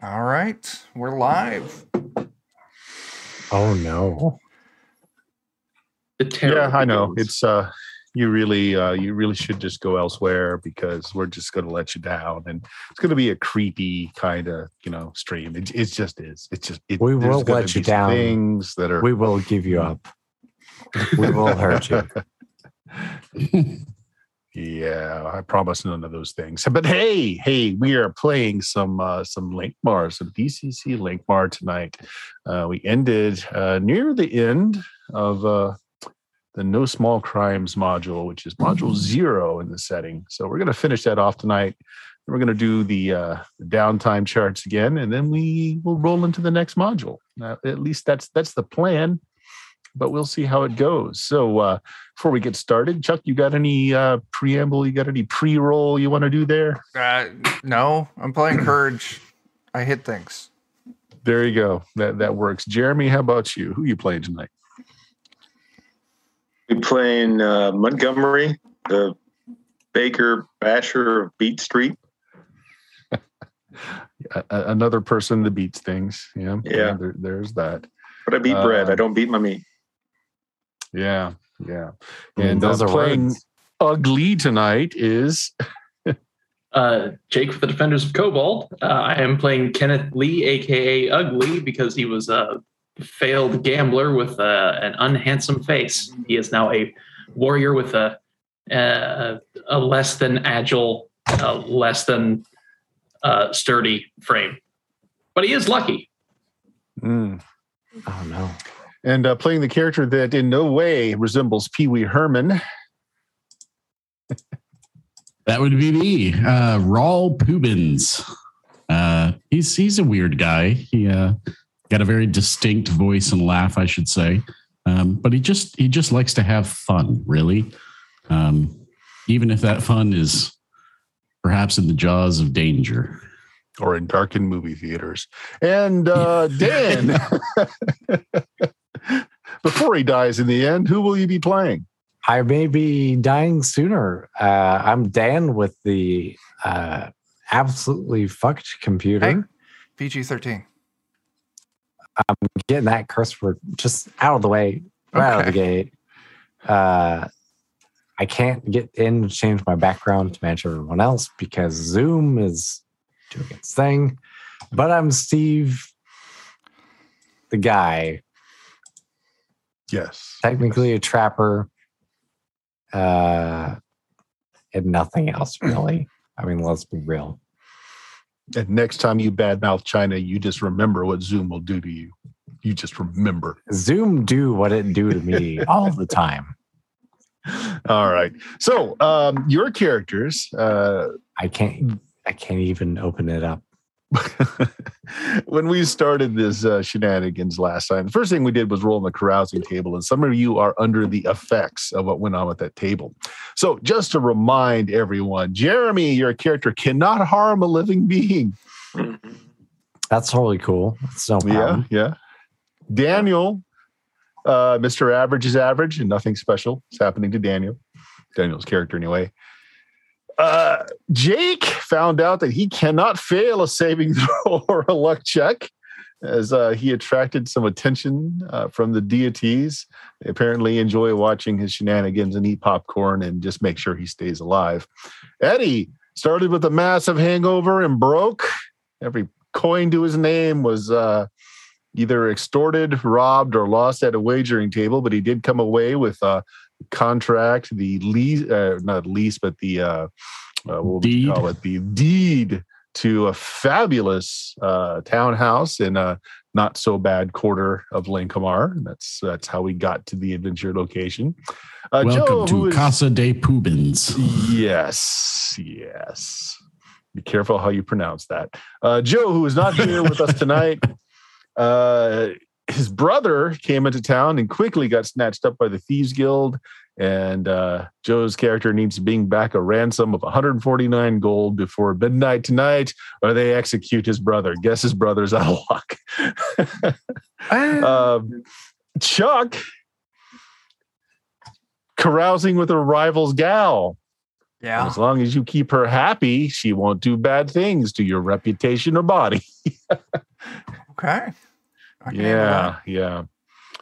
All right, we're live. Oh no. The terror yeah, I know. begins. It's uh you really uh you really should just go elsewhere because we're just gonna let you down and it's gonna be a creepy kind of you know stream. It, it just is. It's just it, We will let you down. Things that are We will give you up. We will hurt you. Yeah, I promise none of those things. But hey, hey, we are playing some uh, some Lankhmar, some DCC Lankhmar tonight. Uh, we ended uh, near the end of uh, the No Small Crimes module, which is module zero in the setting. So we're going to finish that off tonight. We're going to do the, uh, the downtime charts again, and then we will roll into the next module. Uh, at least that's that's the plan. But we'll see how it goes. So uh, before we get started, Chuck, you got any uh, preamble? You got any pre-roll you want to do there? Uh, no, I'm playing Courage. I hit things. There you go. That that works. Jeremy, how about you? Who you playing tonight? We playing uh, Montgomery, the Baker Basher of Beat Street. A- a- another person that beats things. Yeah, Yeah. There, there's that. But I beat bread. Uh, I don't beat my meat. Yeah, yeah. And those uh, are playing words. ugly tonight is uh, Jake with the Defenders of Cobalt. Uh, I am playing Kenneth Lee, aka Ugly, because he was a failed gambler with uh, an unhandsome face. He is now a warrior with a a, a less than agile, uh, less than uh, sturdy frame, but he is lucky. Mm. Oh no. And uh, playing the character that in no way resembles Pee Wee Herman. That would be me, uh, Raul Pubins. Uh, he's he's a weird guy. He uh, got a very distinct voice and laugh, I should say. Um, but he just he just likes to have fun, really. Um, even if that fun is perhaps in the jaws of danger. or in darkened movie theaters. And uh, Dan, before he dies in the end, who will you be playing? I may be dying sooner. Uh, I'm Dan with the uh, absolutely fucked computer. Hey. PG 13. I'm getting that curse word just out of the way, right out of the gate. Uh, I can't get in to change my background to match everyone else because Zoom is doing its thing. But I'm Steve, the guy, Yes. technically a trapper, uh, and nothing else really. I mean, let's be real. And next time you badmouth China, you just remember what Zoom will do to you. You just remember. Zoom do what it do to me all the time. All right. So um, your characters, uh, I can't. I can't even open it up. when we started this uh, shenanigans last time, the first thing we did was roll on the carousing table, and some of you are under the effects of what went on with that table. So, just to remind everyone, Jeremy, your character cannot harm a living being. That's totally cool. It's no Yeah, problem. yeah. Daniel, uh, Mr. Average is average, and nothing special is happening to Daniel. Daniel's character, anyway. Uh, Jake found out that he cannot fail a saving throw or a luck check, as uh, he attracted some attention uh, from the deities. They apparently enjoy watching his shenanigans and eat popcorn and just make sure he stays alive. Eddie started with a massive hangover and broke. Every coin to his name was uh, either extorted, robbed, or lost at a wagering table, but he did come away with a contract, the lease, uh, not lease, but the uh, uh, what would we Deed. call it? The deed to a fabulous uh, townhouse in a not so bad quarter of Lankhmar. And that's that's how we got to the adventure location. Uh, Welcome Joe, to is- Casa de Pubins. Yes, yes. Be careful how you pronounce that. Uh, Joe, who is not here with us tonight, uh, his brother came into town and quickly got snatched up by the Thieves Guild. And uh, Joe's character needs to bring back a ransom of 149 gold before midnight tonight, or they execute his brother. Guess his brother's out of luck. um, Chuck carousing with a rival's gal. Yeah. As long as you keep her happy, she won't do bad things to your reputation or body. Okay. I can handle Yeah, yeah.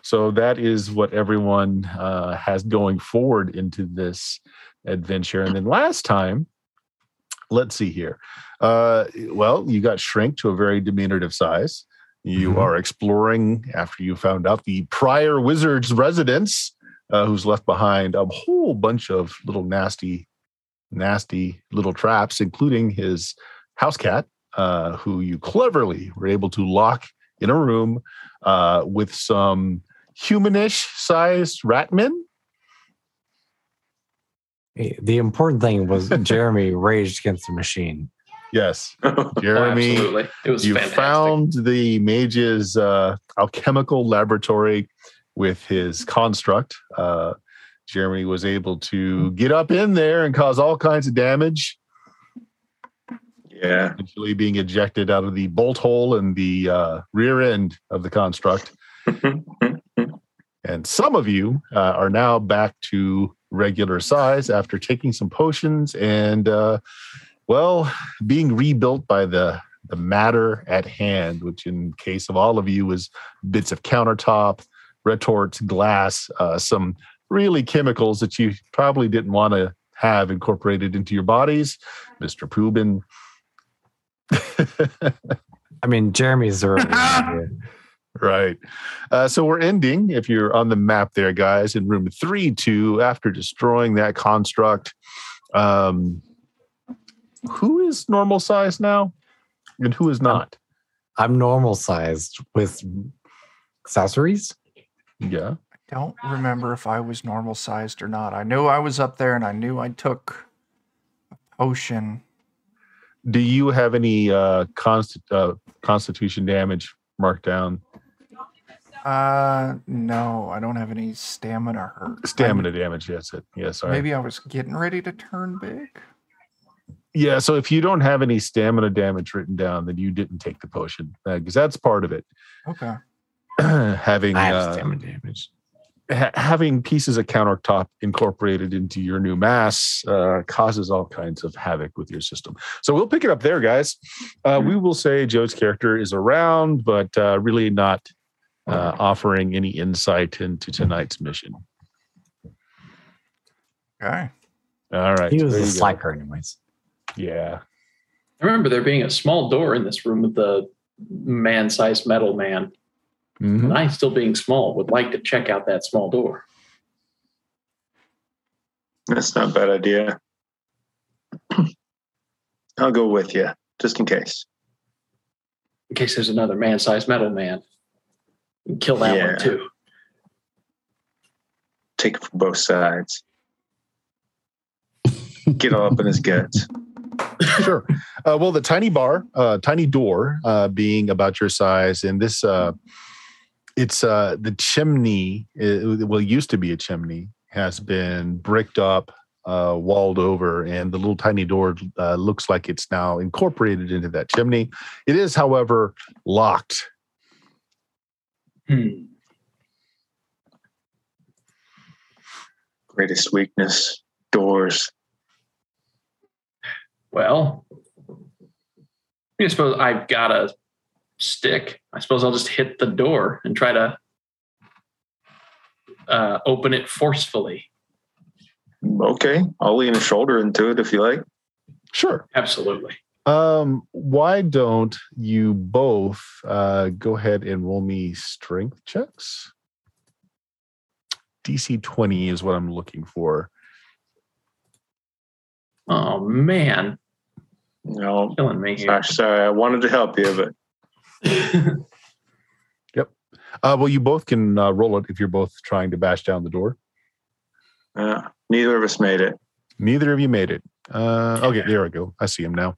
So that is what everyone uh, has going forward into this adventure. And then last time, let's see here. Uh, well, you got shrink to a very diminutive size. You Mhm. are exploring after you found out the prior wizard's residence, uh, who's left behind a whole bunch of little nasty, nasty little traps, including his house cat, uh, who you cleverly were able to lock in a room uh, with some humanish sized ratmen. The important thing was Jeremy raged against the machine. Yes, Oh, Jeremy, absolutely. It was you fantastic. found the mage's uh, alchemical laboratory with his construct. Uh, Jeremy was able to get up in there and cause all kinds of damage, Yeah. eventually being ejected out of the bolt hole in the uh, rear end of the construct. And some of you uh, are now back to regular size after taking some potions and, uh, well, being rebuilt by the the matter at hand, which in case of all of you was bits of countertop, retorts, glass, uh, some really chemicals that you probably didn't want to have incorporated into your bodies, Mister Poobin. I mean, Jeremy's the early one here. Right. Uh, so we're ending, if you're on the map there, guys, in room three, two, after destroying that construct. Um, who is normal size now? And who is not? I'm normal sized with accessories. Yeah. I don't remember if I was normal sized or not. I knew I was up there and I knew I took a potion. Do you have any uh, const- uh, constitution damage marked down? Uh, no, I don't have any stamina hurt. Stamina damage, yes. It, yeah, I'm- sorry. Maybe I was getting ready to turn big. Yeah, so if you don't have any stamina damage written down, then you didn't take the potion because that's part of it. Okay. Having I have uh, stamina damage. Ha- having pieces of countertop incorporated into your new mass uh, causes all kinds of havoc with your system. So we'll pick it up there, guys. Uh, we will say Joe's character is around, but uh, really not uh, offering any insight into tonight's mission. Okay. All right. He was there a you go. slacker, anyways. Yeah. I remember there being a small door in this room with the man-sized metal man. Mhm. And I, still being small, would like to check out that small door. That's not a bad idea. I'll go with you, just in case. in case there's another man-sized metal man. Kill that Yeah. one too. Take it from both sides. Get all up in his guts. sure. Uh, well, the tiny bar, uh, tiny door, uh, being about your size, and this, uh, it's uh, the chimney. It, well, it used to be a chimney, has been bricked up, uh, walled over, and the little tiny door uh, looks like it's now incorporated into that chimney. It is, however, locked. Hmm. Greatest weakness doors. Well, I suppose I've got a stick. I suppose I'll just hit the door and try to uh, open it forcefully. Okay, I'll lean a shoulder into it if you like. Sure. Absolutely. Um, why don't you both uh, go ahead and roll me strength checks? DC 20 is what I'm looking for. Oh man, No, killing me here. sorry, sorry. I wanted to help you, but Uh, well, you both can uh, roll it if you're both trying to bash down the door. uh, neither of us made it. Neither of you made it. Uh, okay, there we go. I see him now.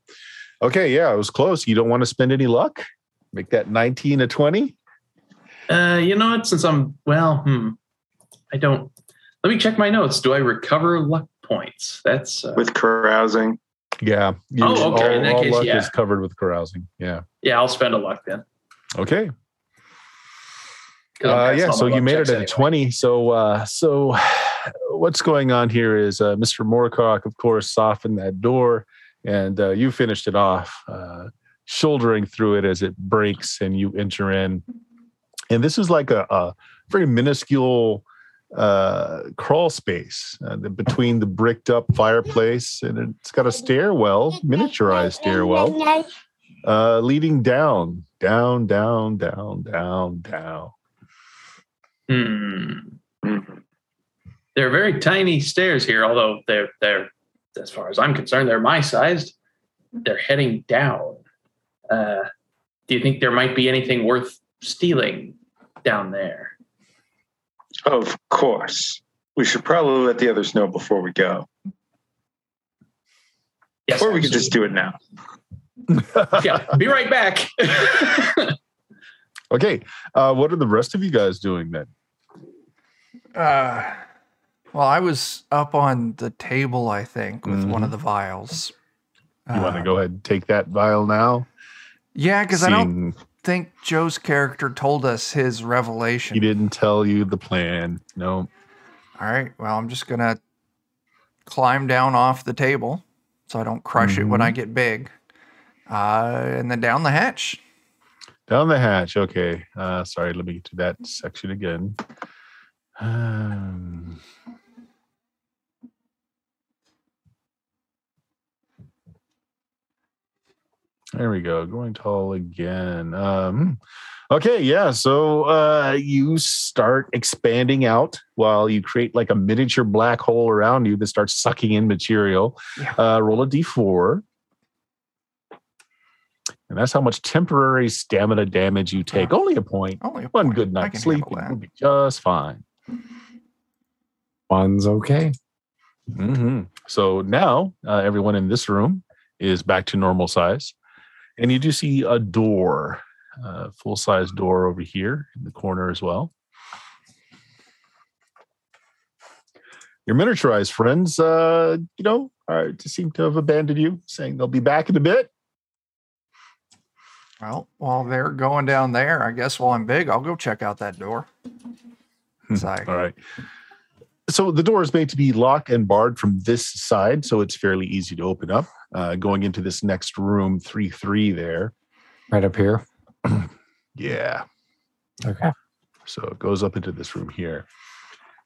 Okay, yeah, it was close. You don't want to spend any luck? Make that 19 a 20? uh, you know what? Since I'm well, hmm, I don't. Let me check my notes. Do I recover luck points? That's uh, With carousing, Yeah. you- Oh, okay, in that all case, luck yeah. is covered with carousing. Yeah. yeah. I'll spend a luck then. Okay. Uh, yeah, so you made it at a 20. So, uh, so what's going on here is uh, Mr. Moorcock, of course, softened that door and uh, you finished it off, uh, shouldering through it as it breaks and you enter in. And this is like a, a very minuscule uh, crawl space uh, between the bricked up fireplace and it's got a stairwell, miniaturized stairwell, uh, leading down, down, down, down, down, down. Mhm. They're very tiny stairs here, although they're they're as far as I'm concerned, they're my sized. They're heading down. Uh, do you think there might be anything worth stealing down there? Of course. We should probably let the others know before we go. Yes, or we could just do it now. yeah, be right back. Okay. Uh, what are the rest of you guys doing then? Uh, well, I was up on the table, I think, with one Mhm. of the vials. You want to Uh, go ahead and take that vial now? Yeah, because I don't Seeing think Joe's character told us his revelation. He didn't tell you the plan. No. All right. Well, I'm just gonna climb down off the table so I don't crush it when I get big, uh, and then down the hatch. Down the hatch. Okay. Uh, sorry, let me get to that section again. Um, there we go. Going tall again. Um, okay. Yeah. So uh, you start expanding out while you create like a miniature black hole around you that starts sucking in material. Yeah. Uh, roll a d4. And that's how much temporary stamina damage you take. Only a point. Only a One point. good I night's sleep, handle you'll be just fine. One's okay. hmm So now uh, everyone in this room is back to normal size. And you do see a door, a full size door over here in the corner as well. Your miniaturized friends, uh, you know, are, seem to have abandoned you, saying they'll be back in a bit. Well, while they're going down there, I guess while I'm big, I'll go check out that door. As I- All right. So the door is made to be locked and barred from this side, so it's fairly easy to open up. Uh, going into this next room, three three there. Right up here. Yeah. Okay. So it goes up into this room here.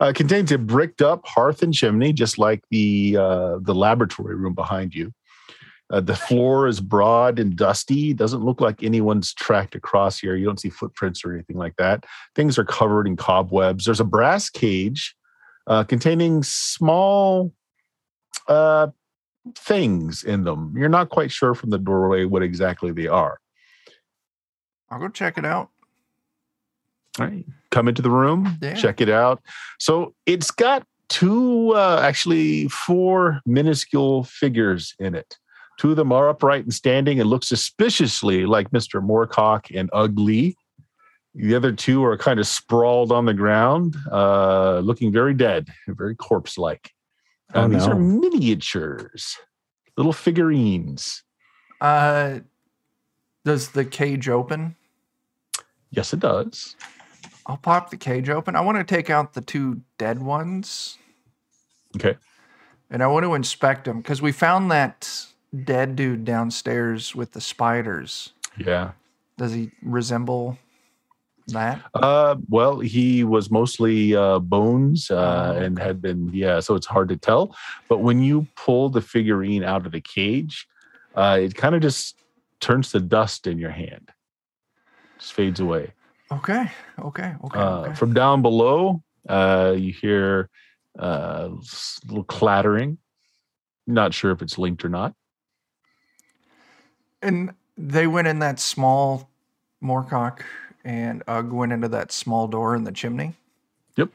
Uh, contains a bricked up hearth and chimney, just like the uh, the laboratory room behind you. Uh, the floor is broad and dusty. Doesn't look like anyone's tracked across here. You don't see footprints or anything like that. Things are covered in cobwebs. There's a brass cage uh, containing small uh, things in them. You're not quite sure from the doorway what exactly they are. I'll go check it out. All right. Come into the room, Yeah. check it out. So it's got two, uh, actually, four minuscule figures in it. Two of them are upright and standing and look suspiciously like Mr. Moorcock and Ugly. The other two are kind of sprawled on the ground, uh, looking very dead, very corpse like. Oh, these are miniatures, little figurines. Uh, does the cage open? Yes, it does. I'll pop the cage open. I want to take out the two dead ones. Okay. And I want to inspect them because we found that dead dude downstairs with the spiders. Yeah. Does he resemble that? Uh, well, he was mostly uh, bones uh, Oh, and had been, yeah, so it's hard to tell. But when you pull the figurine out of the cage, uh, it kind of just turns to dust in your hand, just fades away. Okay. Okay. Okay. Uh, okay. From down below, uh, you hear uh, s- little clattering. Not sure if it's linked or not. And they went in that small Moorcock and Ugg went into that small door in the chimney. Yep.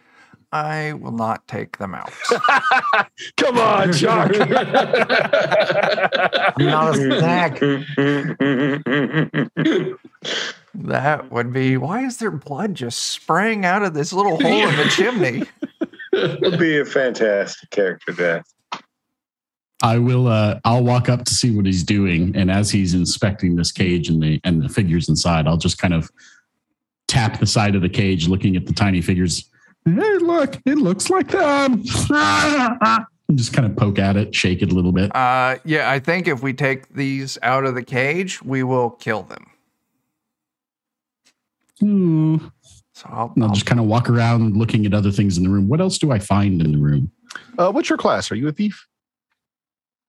I will not take them out. Come on, Chuck. Not a snack. that would be why is there blood just spraying out of this little hole in the chimney? It would be a fantastic character death. I will. Uh, I'll walk up to see what he's doing, and as he's inspecting this cage and the and the figures inside, I'll just kind of tap the side of the cage, looking at the tiny figures. Hey, look! It looks like them. And just kind of poke at it, shake it a little bit. Uh, yeah, I think if we take these out of the cage, we will kill them. Hmm. So I'll, I'll I'll just kind of walk around looking at other things in the room. What else do I find in the room? Uh, what's your class? Are you a thief?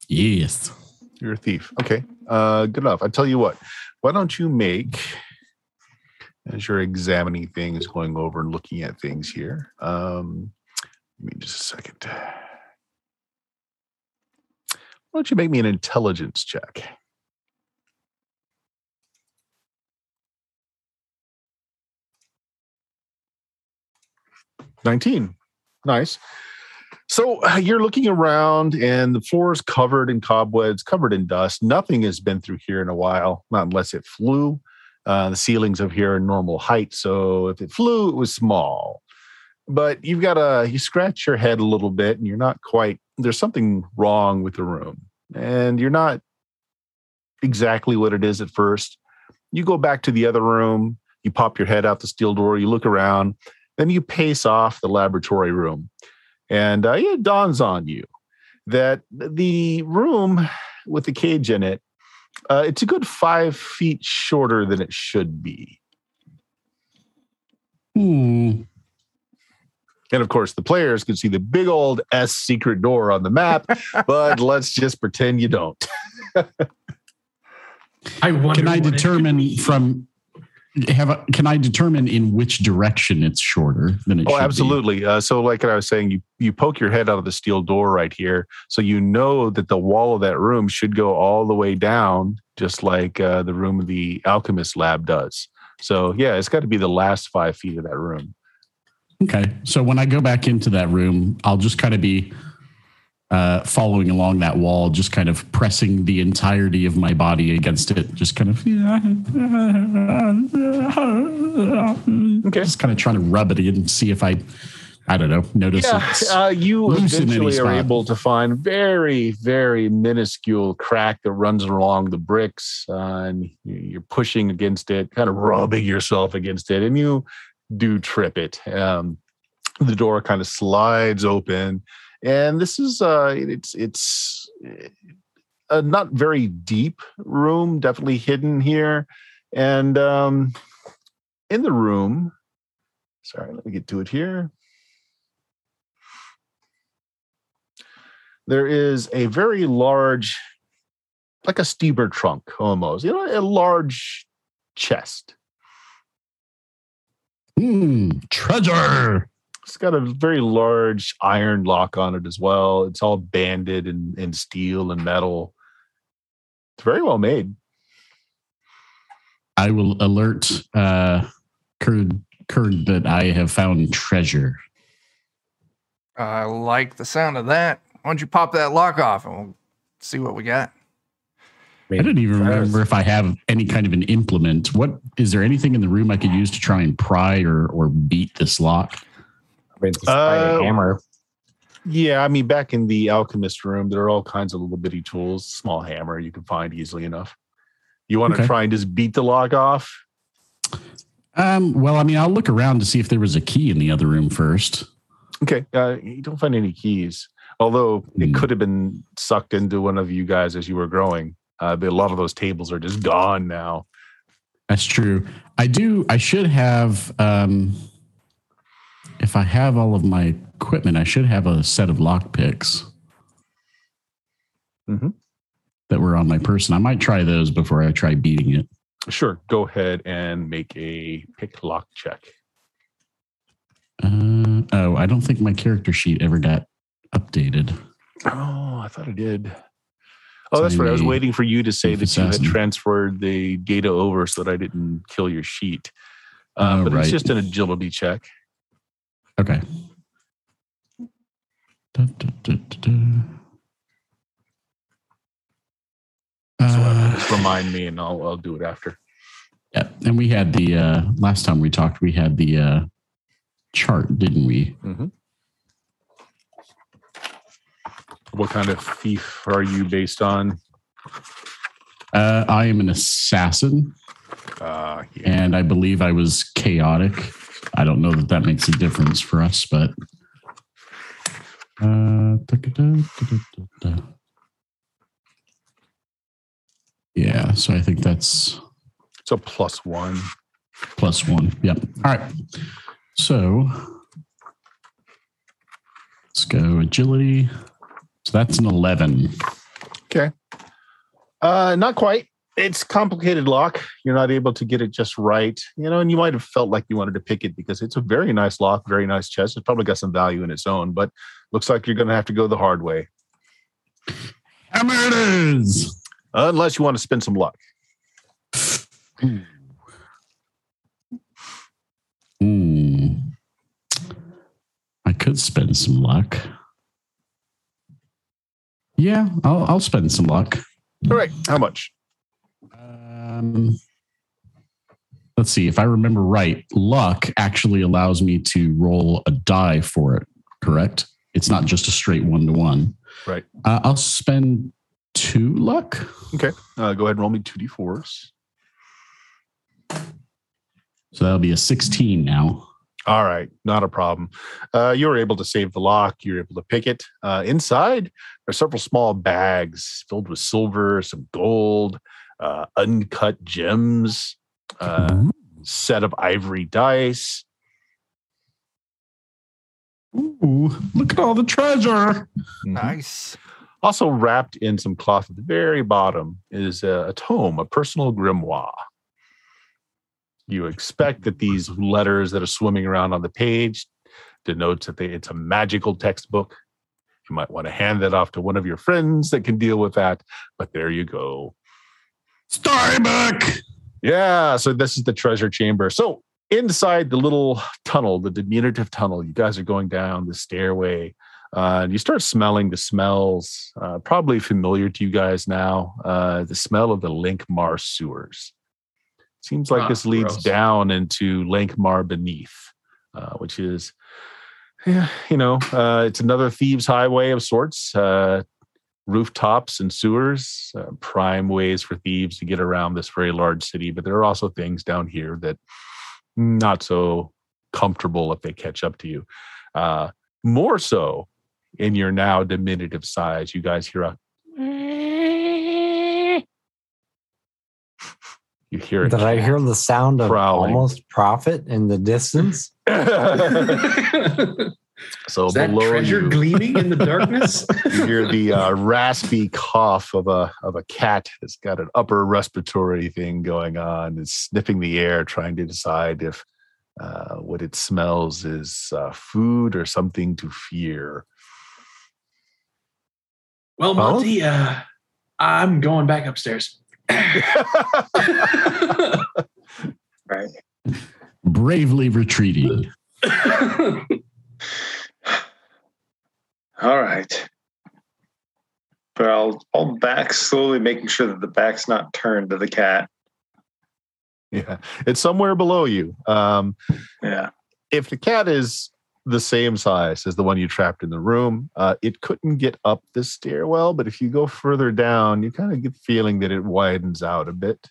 Yes. You're a thief. Okay. Uh, good enough. I tell you what. Why don't you make, as you're examining things, going over and looking at things here. Um, give me just a second. Why don't you make me an intelligence check? Nineteen. Nice. So uh, you're looking around, and the floor is covered in cobwebs, covered in dust. Nothing has been through here in a while, not unless it flew. Uh, the ceilings of here are normal height, so if it flew, it was small. But you've got to you scratch your head a little bit, and you're not quite. There's something wrong with the room, and you're not exactly what it is at first. You go back to the other room, you pop your head out the steel door, you look around, then you pace off the laboratory room. And uh, it dawns on you that the room with the cage in it, uh, it's a good five feet shorter than it should be. Hmm. And of course, the players can see the big old S secret door on the map, but let's just pretend you don't. I wonder. Can I determine from have a, can I determine in which direction it's shorter than it should Oh, absolutely. Uh, so, like I was saying, you you poke your head out of the steel door right here, so you know that the wall of that room should go all the way down, just like uh, the room of the alchemist lab does. So, yeah, it's got to be the last five feet of that room. Okay. So when I go back into that room, I'll just kind of be uh, following along that wall, just kind of pressing the entirety of my body against it, just kind of, Okay. just kind of trying to rub it in and see if I, I don't know, notice it's. uh, you loose in any eventually are able to find very, very minuscule crack that runs along the bricks, uh, and you- you're pushing against it, kind of rubbing yourself against it, and you do trip it. Um, the door kind of slides open, and this is uh, it's it's a not very deep room, definitely hidden here, and um, in the room. Sorry, let me get to it here. there is a very large, like a steamer trunk almost, you know, a large chest. Hmm, treasure. It's got a very large iron lock on it as well. It's all banded in, in steel and metal. It's very well made. I will alert uh, Kurd, Kurd that I have found treasure. I like the sound of that. Why don't you pop that lock off and we'll see what we got? I don't even remember if I have any kind of an implement. What is there anything in the room I could use to try and pry or or beat this lock? I mean, just buy a Uh, hammer. Yeah, I mean, back in the alchemist room, there are all kinds of little bitty tools. Small hammer you can find easily enough. You want to Okay. try and just beat the lock off? Um, well, I mean, I'll look around to see if there was a key in the other room first. Okay, uh, you don't find any keys, although it Hmm. could have been sucked into one of you guys as you were growing. Uh, but a lot of those tables are just gone now. That's true. I do. I should have. Um, if I have all of my equipment, I should have a set of lock picks Mhm. that were on my person. I might try those before I try beating it. Sure, go ahead and make a pick lock check. Uh, oh, I don't think my character sheet ever got updated. Oh, I thought I did. Oh, that's right. I was waiting for you to say that you had transferred the data over so that I didn't kill your sheet. Uh, Oh, but it's just an agility check. Okay. Da, da, da, da, da. So Uh, just remind me, and I'll I'll do it after. yeah, and we had the uh, last time we talked, we had the uh, chart, didn't we? What kind of thief are you based on? Uh, I am an assassin, Uh, yeah. and I believe I was chaotic. I don't know that that makes a difference for us, but. Uh, yeah, so I think that's So plus one. plus one. Yep. All right. So let's go agility. So that's an 11. Okay. Uh, not quite. It's complicated lock. You're not able to get it just right, you know. And you might have felt like you wanted to pick it because it's a very nice lock, very nice chest. It's probably got some value in its own, but looks like you're going to have to go the hard way, Hammer it is. unless you want to spend some luck. Hmm. I could spend some luck. Yeah, I'll, I'll spend some luck. All right. How much? Um, let's see. If I remember right, luck actually allows me to roll a die for it, correct? It's not just a straight one to one. Right. Uh, I'll spend two luck. Okay. Uh, go ahead and roll me two d4s. So that'll be a 16 now. All right, not a problem. Uh, you were able to save the lock. You're able to pick it. Uh, inside, are several small bags filled with silver, some gold, uh, uncut gems, uh, set of ivory dice. Ooh, look at all the treasure. Nice. Also wrapped in some cloth at the very bottom is a, a tome, a personal grimoire. You expect that these letters that are swimming around on the page denotes that they, it's a magical textbook. You might want to hand that off to one of your friends that can deal with that. But there you go. Storybook. Yeah, so this is the treasure chamber. So inside the little tunnel, the diminutive tunnel, you guys are going down the stairway. Uh, and you start smelling the smells, uh, probably familiar to you guys now. Uh, the smell of the Lankhmar sewers. Seems like Ah, this leads gross. down into Lankhmar beneath, uh, which is, yeah, you know, uh, it's another thieves' highway of sorts. Rooftops and sewers, uh, prime ways for thieves to get around this very large city. But there are also things down here that not so comfortable if they catch up to you. Uh, more so in your now diminutive size, you guys hear a. You hear it. Did I hear the sound of Prowling. almost profit in the distance? so Is that below treasure you, gleaming in the darkness? you hear the uh, raspy cough of a of a cat that's got an upper respiratory thing going on. It's sniffing the air, trying to decide if uh, what it smells is uh, food or something to fear. well, Monty, uh, I'm going back upstairs. Right. Bravely retreating. All right. But I'll I'll back slowly, making sure that the back's not turned to the cat. yeah, it's somewhere below you. Um, Yeah. if the cat is the same size as the one you trapped in the room, uh, it couldn't get up the stairwell. But if you go further down, you kind of get the feeling that it widens out a bit.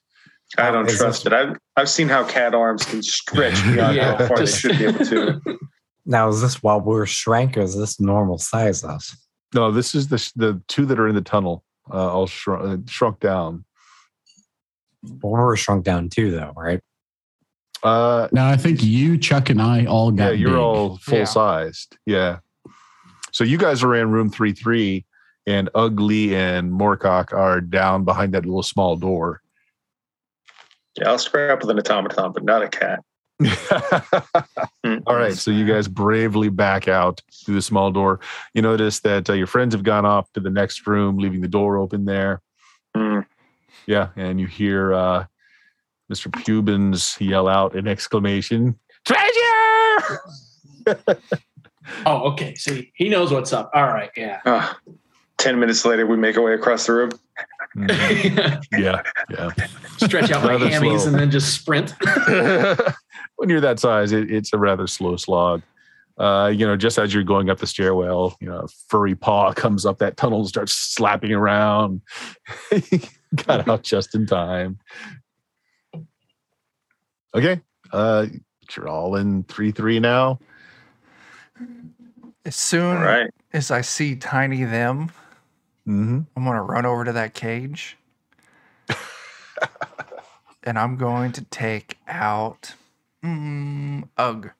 I don't Is trust it. I've I've seen how cat arms can stretch beyond Yeah, how far just- they should be able to. Now, is this while we're shrank or is this normal size us? No, this is the the two that are in the tunnel, uh, all shrunk, uh, shrunk down. Well, we're shrunk down too, though, right? Uh, Now I think you, Chuck, and I all got yeah, you're big. all full Yeah. sized. Yeah. So you guys are in room three three, and Ugly and Moorcock are down behind that little small door. Yeah, I'll scrap with an automaton, but not a cat. Mm. All right, so you guys bravely back out through the small door. You notice that uh, your friends have gone off to the next room, leaving the door open there. Mm. Yeah, and you hear uh, Mr. Pubins yell out an exclamation, "Treasure!" oh, okay. See, he knows what's up. All right. Yeah. Ah, Ten minutes later, we make our way across the room. Mhm. yeah, yeah. Stretch out my Rather hammies slow. and then just sprint. when you're that size, it, it's a rather slow slog. Uh, you know, just as you're going up the stairwell, you know, a furry paw comes up that tunnel and starts slapping around. Got out just in time. Okay. Uh, You're all in three three now. As soon All right. as I see Tiny them, Mm-hmm. I'm gonna run over to that cage. and I'm going to take out mm, Ugg.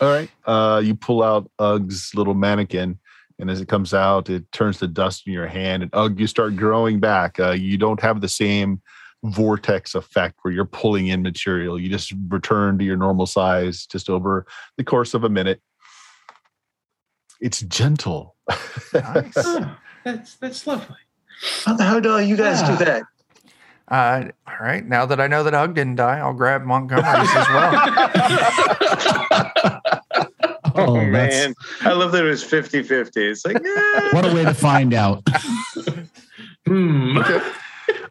All right. Uh, you pull out Ugg's little mannequin, and as it comes out, it turns to dust in your hand, and Ugg, you start growing back. Uh, you don't have the same vortex effect where you're pulling in material. You just return to your normal size just over the course of a minute. It's gentle. Nice. Oh, that's that's lovely. How the do you guys do that? Uh, all right. Now that I know that Hug didn't die, I'll grab Montgomery's as well. Oh, that's- man. I love that it was 50 50. It's like, eh. What a way to find out. Hmm.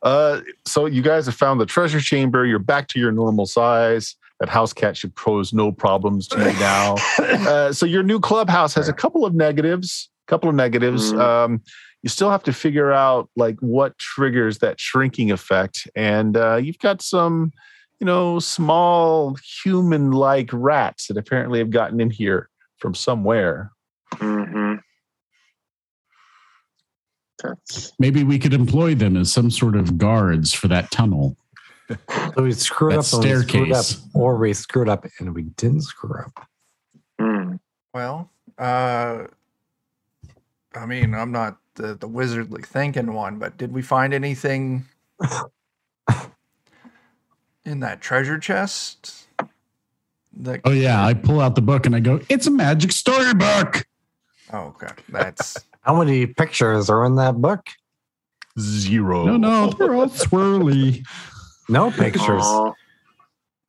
Uh, so you guys have found the treasure chamber. You're back to your normal size. That house cat should pose no problems to you now. Uh, so your new clubhouse has a couple of negatives. A couple of negatives. Mhm. Um, you still have to figure out like what triggers that shrinking effect, and uh, you've got some, you know, small human-like rats that apparently have gotten in here from somewhere. Mhm. That's Maybe we could employ them as some sort of guards for that tunnel. So we screwed That up and we screwed up, staircase. or we screwed up and we didn't screw up. mm. well, uh, I mean, I'm not the, the wizardly thinking one, but did we find anything in that treasure chest? That, Oh yeah, I pull out the book and I go, "It's a magic storybook." oh, okay. That's How many pictures are in that book? Zero. No, no, they're all swirly. No pictures. Aw.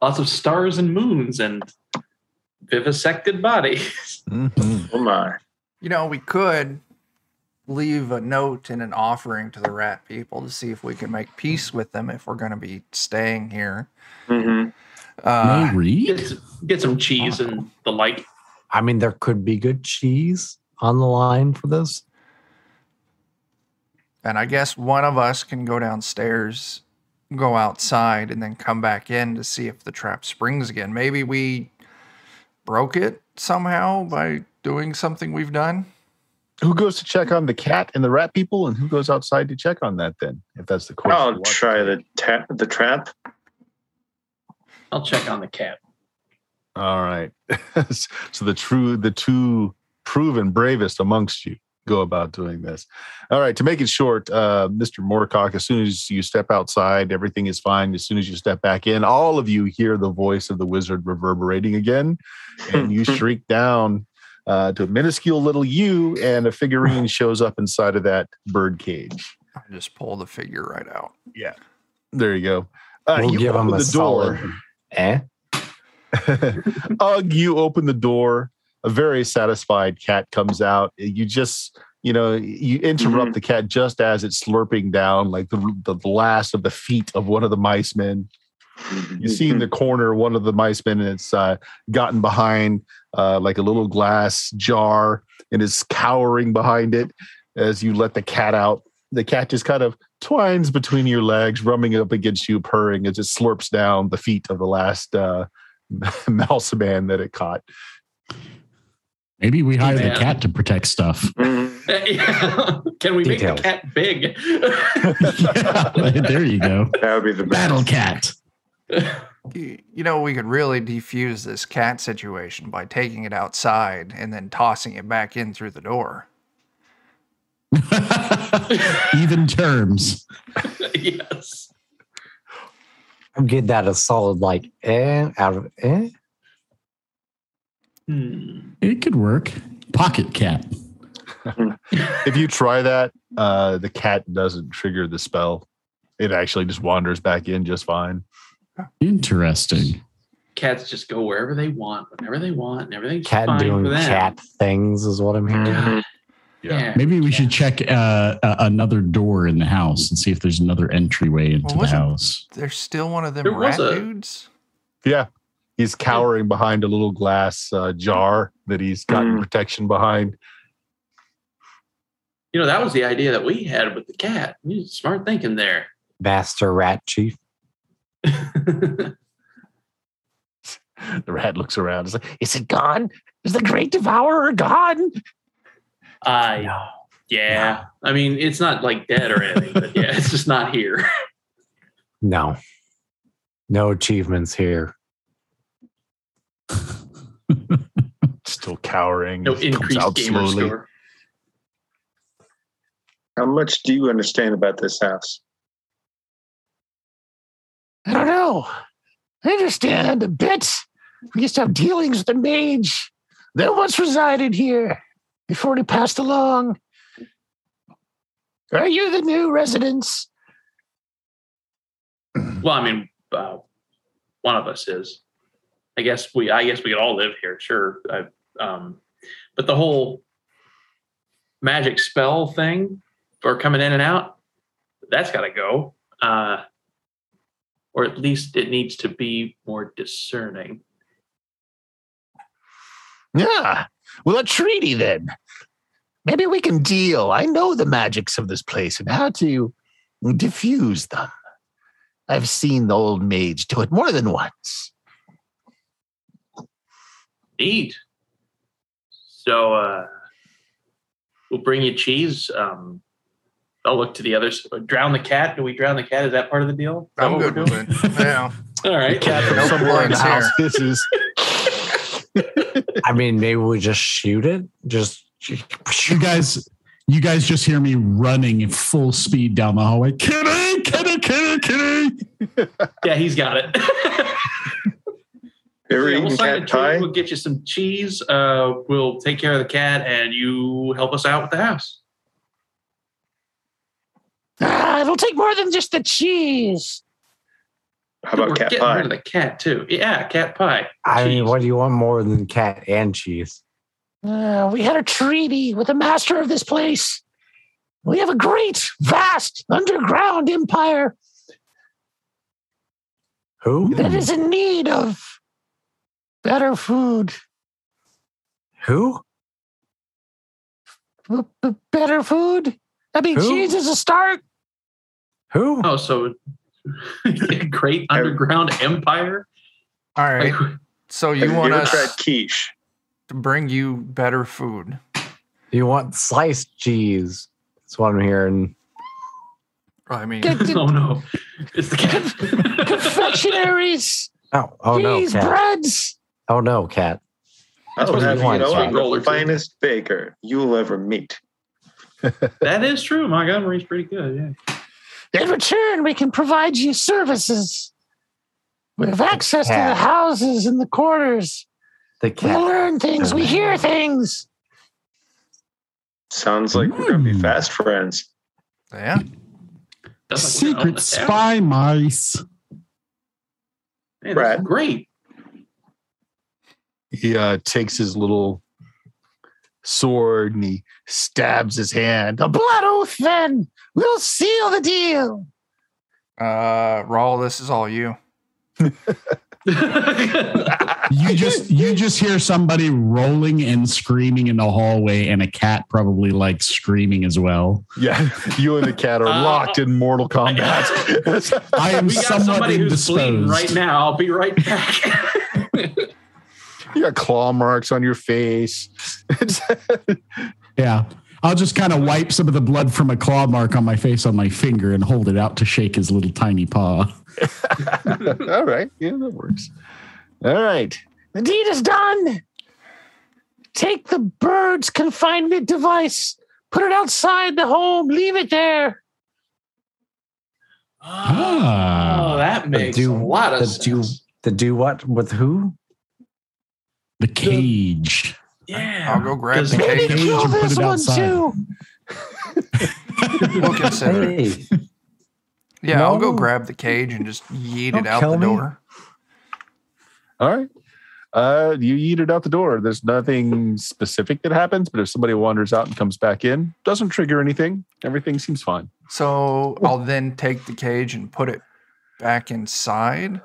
Lots of stars and moons and vivisected bodies. Mhm. Oh, my. You know, we could leave a note and an offering to the rat people to see if we can make peace with them if we're going to be staying here. Mhm. Uh, read? Get, get some cheese and the like. I mean, there could be good cheese on the line for this. and I guess one of us can go downstairs, go outside, and then come back in to see if the trap springs again. Maybe we broke it somehow by doing something we've done. Who goes to check on the cat and the rat people, and who goes outside to check on that? Then, if that's the question. I'll try the, ta- the trap. I'll check on the cat. All right. so the true, the two proven bravest amongst you go about doing this. All right. To make it short, uh, Mr. Moorcock, as soon as you step outside, everything is fine. As soon as you step back in, all of you hear the voice of the wizard reverberating again, and you shriek down uh, to a minuscule little you, and a figurine shows up inside of that bird cage. I just pull the figure right out. Yeah, there you go. Uh, we'll you give them open a the door. solid. Eh? Ugh, you open the door. A very satisfied cat comes out. You just, you know, you interrupt the cat just as it's slurping down like the, the last of the feet of one of the mice men. You see in the corner one of the mice men, and it's uh, gotten behind uh, like a little glass jar and is cowering behind it as you let the cat out. The cat just kind of twines between your legs, rubbing up against you, purring as it slurps down the feet of the last uh, mouse man that it caught. Maybe we hire Man. the cat to protect stuff. Can we make Details. the cat big? yeah, there you go. That would be the best. Battle cat. You, you know, we could really defuse this cat situation by taking it outside and then tossing it back in through the door. Even terms. yes. I'm getting that a solid like eh out of eh. Hmm. It could work. Pocket cat. If you try that, uh, the cat doesn't trigger the spell. It actually just wanders back in just fine. Interesting. Cats just go wherever they want, whenever they want, and everything's Cat fine doing for them. cat things is what I'm hearing. God. Yeah. Yeah. Maybe we should check uh, a- another door in the house and see if there's another entryway into Well, the house. There's still one of them There rat a- dudes. Yeah. He's cowering behind a little glass uh, jar that he's gotten Mm. protection behind. You know, that was the idea that we had with the cat. Smart thinking there. Master Rat Chief. the rat looks around. It's like, is it gone? Is the great devourer gone? I No. yeah. I mean, it's not like dead or anything, but yeah, it's just not here. No. No achievements here. Still cowering. No Comes increased out gamer slowly. score. How much do you understand about this house? I don't know. I understand a bit. We used to have dealings with the mage that once resided here before he passed along. Are you the new residents? Well, I mean, uh, one of us is. I guess we. I guess we could all live here, sure. I, um, but the whole magic spell thing, or coming in and out, that's got to go. Uh, or at least it needs to be more discerning. Yeah. Well, a treaty then. Maybe we can deal. I know the magics of this place and how to diffuse them. I've seen the old mage do it more than once. Neat. So uh, we'll bring you cheese. Um, I'll look to the others. Drown the cat. Do we drown the cat? Is that part of the deal? Is I'm what we're good with it. Yeah. All right. Cat from No somewhere in the complaints house. This is I mean, maybe we just shoot it. Just You guys, you guys just hear me running full speed down the hallway. Kitty, kitty, kitty, kitty. Yeah, he's got it. Ever Yeah, we'll sign a cat treaty. We'll get you some cheese. Uh, we'll take care of the cat, and you help us out with the house. Ah, it'll take more than just the cheese. How about We're cat getting pie? rid of the cat too. Yeah, cat pie. I mean, what do you want more than cat and cheese? Uh, we had a treaty with the master of this place. We have a great, vast underground empire Who? that is in need of better food. Who? B- b- better food? I mean, Who? cheese is a start. Who? Oh, so great underground empire. All right. Like, So you want ever us tried quiche? to bring you better food? You want sliced cheese? That's what I'm hearing. I mean, Get the oh no, it's the cat. confectionaries, Oh, oh no, cat. breads. Oh no, cat. I'll what have you you want, know I'm the finest baker you'll ever meet. that is true. Montgomery's pretty good. Yeah. In return, we can provide you services. We have access to the houses and the quarters. The We learn things. We hear things. Sounds like we're gonna be Mm. fast friends. yeah. Sounds like we're gonna own Secret the town. spy mice. Man, Brad. great. He uh, takes his little sword and he stabs his hand. A blood oath, then. We'll seal the deal. Uh, Rawl, this is all you. You just you just hear somebody rolling and screaming in the hallway, and a cat probably like screaming as well. Yeah, you and the cat are Uh, locked in Mortal Kombat. I am somewhat somebody who's bleeding indisposed. right now. I'll be right back. you got claw marks on your face. Yeah. I'll just kind of wipe some of the blood from a claw mark on my face on my finger and hold it out to shake his little tiny paw. All right. Yeah, that works. All right. The deed is done. Take the bird's confinement device, put it outside the home, leave it there. Ah. oh, that makes do- a lot of the sense. do- The do what with who? The cage. Yeah, I'll go grab the Maybe cage. cage kill and put it one outside. too. We'll consider. Hey, Yeah, I'll go grab the cage and just yeet Don't it out kill the me. door. All right. Uh, you eat it out the door. There's nothing specific that happens, but if somebody wanders out and comes back in, doesn't trigger anything. Everything seems fine. So I'll then take the cage and put it back inside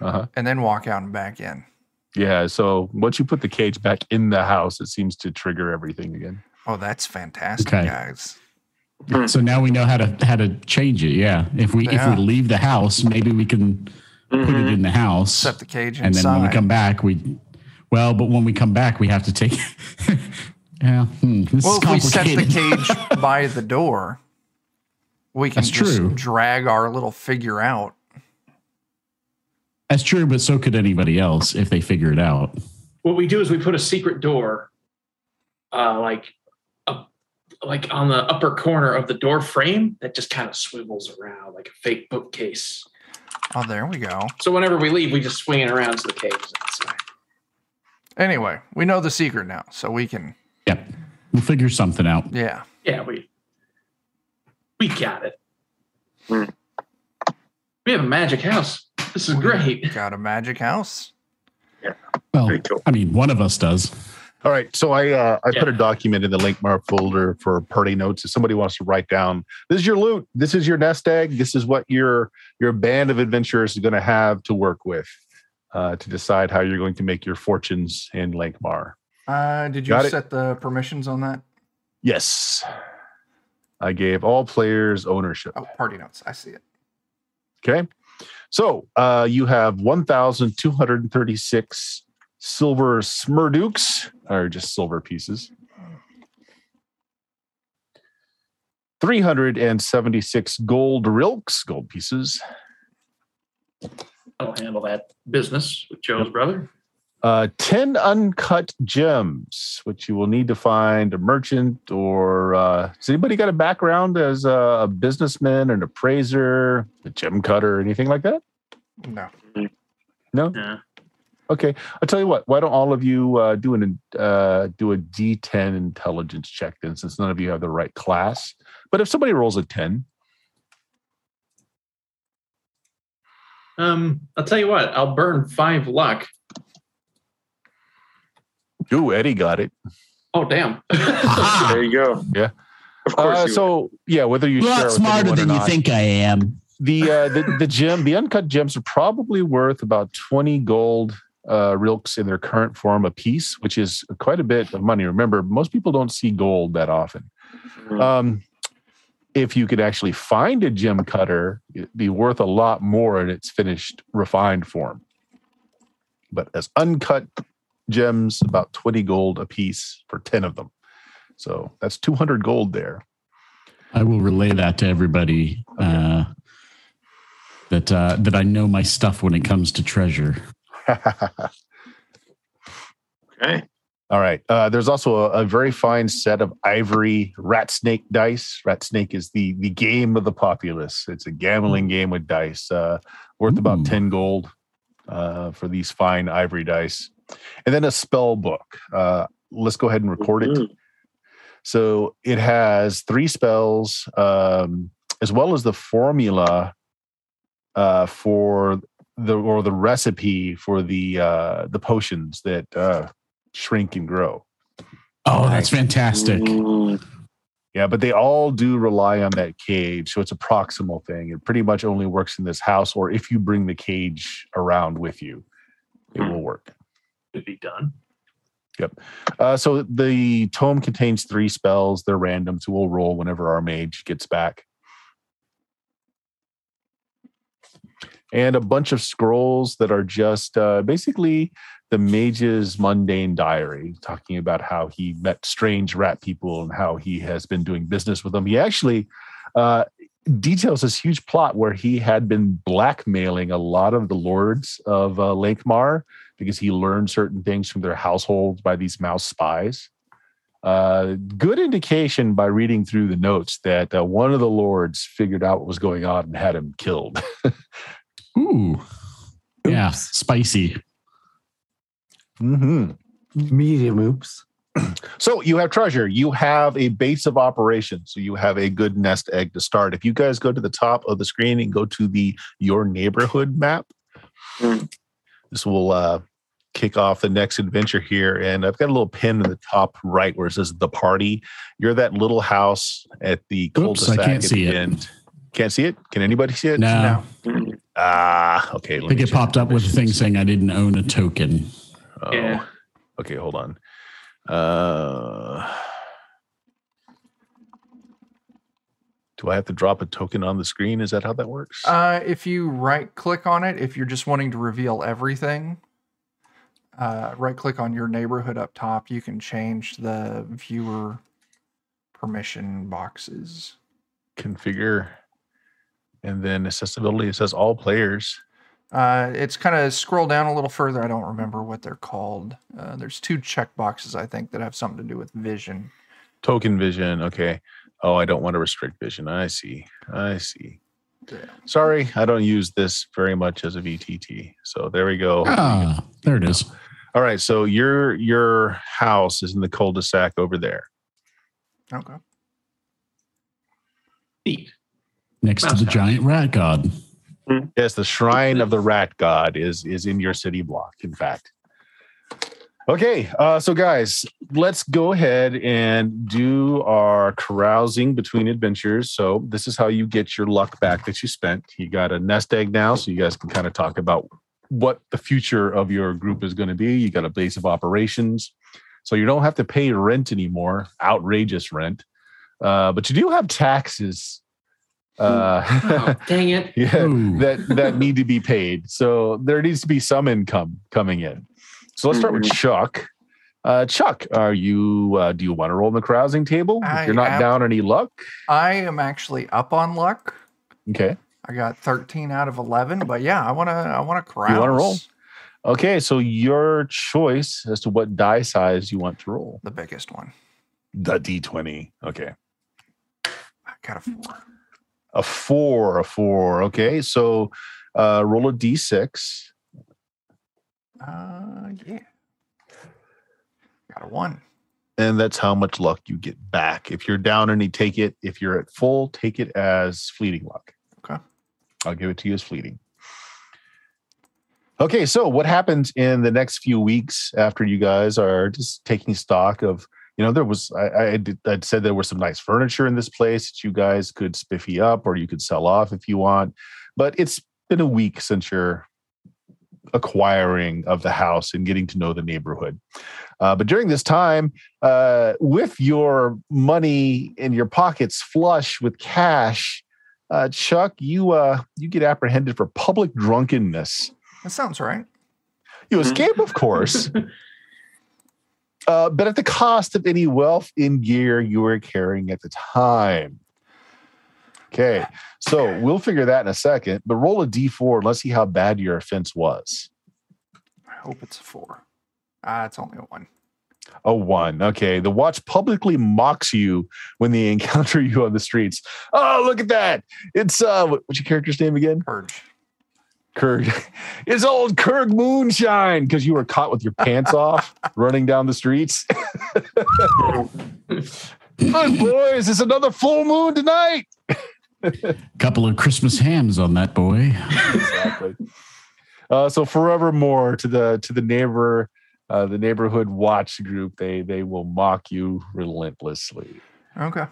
Uh huh. and then walk out and back in. Yeah. So once you put the cage back in the house, it seems to trigger everything again. Oh, that's fantastic, Okay. guys. So now we know how to how to change it. Yeah. If we if we leave the house, maybe we can put it Mhm. in the house, Set the cage and then when we come back, we well, but when we come back, we have to take. yeah, hmm, this well, is if we set the cage by the door, we can That's just true. drag our little figure out. That's true, but so could anybody else if they figure it out. What we do is we put a secret door, uh, like, up, like on the upper corner of the door frame that just kind of swivels around like a fake bookcase. Oh, there we go. So whenever we leave, we just swing it around to the cage. Anyway, we know the secret now, so we can. Yep, we'll figure something out. Yeah. Yeah, we we got it. We have a magic house. This is great. Got a magic house. Yeah. Well, cool. I mean, one of us does. All right. So I uh, I put a document in the Lankhmar folder for party notes. If somebody wants to write down, this is your loot, this is your nest egg, this is what your your band of adventurers is going to have to work with uh, to decide how you're going to make your fortunes in Lankhmar. Uh, did you Got it. set the permissions on that? Yes, I gave all players ownership. Oh, party notes. I see it. Okay. So uh, you have 1,236 silver smerduks, or just silver pieces. 376 gold rilks, gold pieces. I'll handle that business with Joe's brother. Uh, 10 uncut gems, which you will need to find a merchant or uh, has anybody got a background as a, a businessman, an appraiser, a gem cutter, anything like that? No. No? Yeah. Okay, I'll tell you what. Why don't all of you uh, do an uh, do a D10 intelligence check then, since none of you have the right class. But if somebody rolls a 10, Um, I'll tell you what. I'll burn five luck. Ooh, Eddie got it. Oh damn! There you go. Yeah. Of course. Uh, you so yeah, whether you You're share not with smarter or than you not, think I am. the uh, the the gem, the uncut gems are probably worth about 20 gold uh, rilks in their current form a piece, which is quite a bit of money. Remember, most people don't see gold that often. Um, if you could actually find a gem cutter, it'd be worth a lot more in its finished, refined form. But as uncut gems, about 20 gold a piece for 10 of them. So that's 200 gold there. I will relay that to everybody. Uh, that uh, that I know my stuff when it comes to treasure. okay. All right. Uh, there's also a, a very fine set of ivory rat snake dice. Rat snake is the the game of the populace. It's a gambling game with dice, uh, worth Ooh. about ten gold uh, for these fine ivory dice, and then a spell book. Uh, let's go ahead and record it. Mhm. So it has three spells, um, as well as the formula uh, for the or the recipe for the uh, the potions that uh, shrink and grow. Oh, that's fantastic. Mm, Yeah, but they all do rely on that cage, so it's a proximal thing. It pretty much only works in this house, or if you bring the cage around with you, it Hmm. will work. Could be done. Yep. Uh, so the tome contains three spells. They're random, so we'll roll whenever our mage gets back. And a bunch of scrolls that are just uh, basically the mage's mundane diary, talking about how he met strange rat people and how he has been doing business with them. He actually uh, details this huge plot where he had been blackmailing a lot of the lords of uh, Lankhmar because he learned certain things from their households by these mouse spies. Uh, good indication by reading through the notes that uh, one of the lords figured out what was going on and had him killed. Ooh, yeah, spicy. mm-hmm. Medium oops. So you have treasure. You have a base of operations. So you have a good nest egg to start. If you guys go to the top of the screen and go to the your neighborhood map, Hmm. this will uh, kick off the next adventure here. And I've got a little pin in the top right where it says the party. You're that little house at the Oops, I cul-de-sac can't at see the it. end. Can't see it? Can anybody see it? No, mm. Ah, okay. I let think me it popped up with a thing saying I didn't own a token. Oh, Yeah. okay. Hold on. Uh, Do I have to drop a token on the screen? Is that how that works? Uh, if you right click on it, if you're just wanting to reveal everything, uh, right click on your neighborhood up top, you can change the viewer permission boxes. Configure. And then accessibility, it says all players. Uh, it's kind of scroll down a little further. I don't remember what they're called. Uh, there's two check boxes, I think, that have something to do with vision. Token vision. Okay. Oh, I don't want to restrict vision. I see. I see. Yeah. Sorry, I don't use this very much as a VTT. So there we go. Ah, there it is. All right. So your your house is in the cul-de-sac over there. Okay. Neat. Next to the house. giant rat god. Yes, the shrine of the rat god is is in your city block. In fact. Okay, uh, so guys, let's go ahead and do our carousing between adventures. So this is how you get your luck back that you spent. You got a nest egg now, so you guys can kind of talk about what the future of your group is going to be. You got a base of operations, so you don't have to pay rent anymore, outrageous rent, uh, but you do have taxes. Uh, Oh, dang it. yeah, that that need to be paid. So there needs to be some income coming in. So let's start with Chuck. Uh, Chuck, are you? Uh, do you want to roll in the carousing table? I if you're not am- down any luck, I am actually up on luck. okay. I got 13 out of 11, but yeah, I want to I want to carouse. You wanna roll? Okay, so your choice as to what die size you want to roll. The biggest one. The D20. Okay. I got a 4. A four, a four. Okay, so uh, roll a D6. Uh yeah. Got a 1. and that's how much luck you get back. If you're down any, take it. If you're at full, take it as fleeting luck. Okay. I'll give it to you as fleeting. Okay, so what happens in the next few weeks after you guys are just taking stock of, you know, there was I, I did, I'd said there was some nice furniture in this place that you guys could spiffy up or you could sell off if you want, but it's been a week since you're acquiring of the house and getting to know the neighborhood. Uh, but during this time, uh, with your money in your pockets flush with cash, uh, Chuck, you uh, you get apprehended for public drunkenness. That sounds right. You escape, of course, uh, but at the cost of any wealth in gear you were carrying at the time. Okay, so we'll figure that in a second. But roll a d4 and let's see how bad your offense was. I hope it's a 4. Ah, it's only a 1. A one. Okay. The watch publicly mocks you when they encounter you on the streets. Oh, look at that. It's uh what's your character's name again? Purge. Kurg. It's old Kurg Moonshine because you were caught with your pants off running down the streets. Good boys, it's another full moon tonight. Couple of Christmas hams on that boy. exactly. Uh, so forevermore to the to the neighbor, uh, the neighborhood watch group, they they will mock you relentlessly. Okay.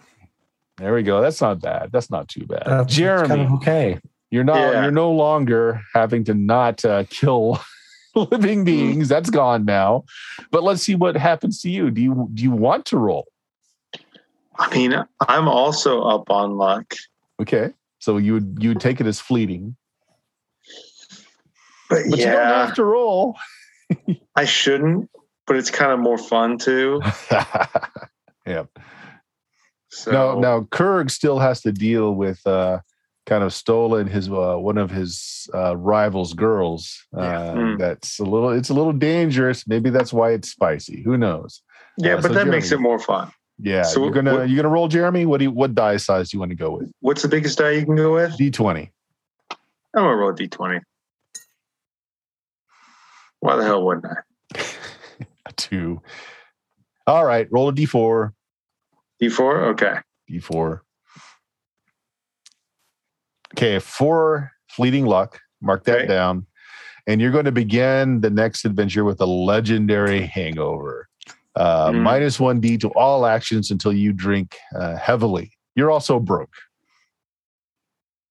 There we go. That's not bad. That's not too bad. That's Jeremy, kind of okay. You're not Yeah. you're no longer having to not uh, kill living beings. That's gone now. But let's see what happens to you. Do you do you want to roll? I mean, I'm also up on luck, Okay. So you would you would take it as fleeting. but, But you don't yeah, have to roll. I shouldn't. But it's kind of more fun too. yeah. So Now, now Kurg still has to deal with uh, kind of stolen his uh, one of his uh, rivals' girls. Uh, Yeah. Hmm. That's a little. It's a little dangerous. Maybe that's why it's spicy. Who knows? yeah, uh, but so that makes it more fun. Yeah. So you're gonna what- you gonna roll, Jeremy. What do you, what die size do you want to go with? What's the biggest die you can go with? D twenty. I'm gonna roll a d20. Why the hell wouldn't I? A two. All right. Roll a D four. D4. Okay. D four. Okay, four fleeting luck. Mark that Okay. down. And you're going to begin the next adventure with a legendary hangover. Uh, Mm. minus one D to all actions until you drink uh, heavily. You're also broke.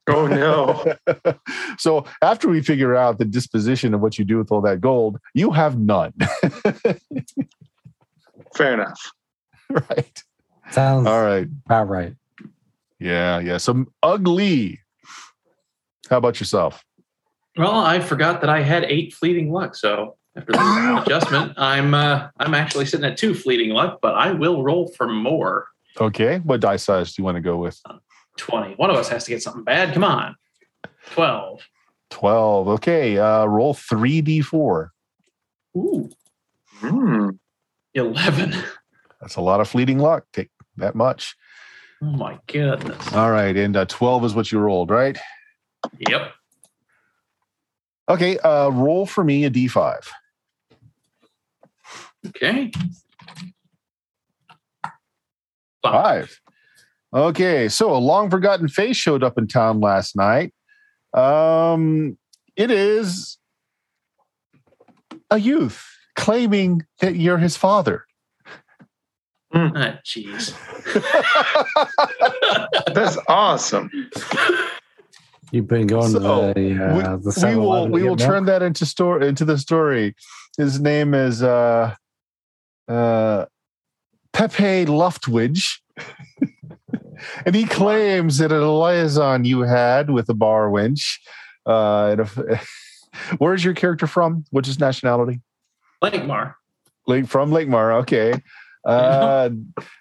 Oh no. so after we figure out the disposition of what you do with all that gold, you have none. Fair enough. right. Sounds All right. about right. Yeah, yeah. So ugly. How about yourself? Well, I forgot that I had eight fleeting luck, so after the adjustment, I'm uh, I'm actually sitting at two fleeting luck, but I will roll for more. Okay. What die size do you want to go with? Twenty. One of us has to get something bad. Come on. Twelve. 12. Okay. Uh, roll 3d4. Ooh. Hmm. Eleven. That's a lot of fleeting luck. Take that much. Oh my goodness. All right. And uh, 12 is what you rolled, right? Yep. Okay. Uh, roll for me a d5. Okay. Five. Okay, so a long forgotten face showed up in town last night. Um, it is a youth claiming that you're his father. Ah, Jeez. That's awesome. You've been going So, to the, we, uh, the we will we will milk? turn that into story into the story. His name is uh, uh, Pepe Luftwidge. and he claims that a liaison you had with a bar wench. Uh, and if, where's your character from? What's his nationality? Lankhmar. Lake from Lake Mara. Okay. Uh,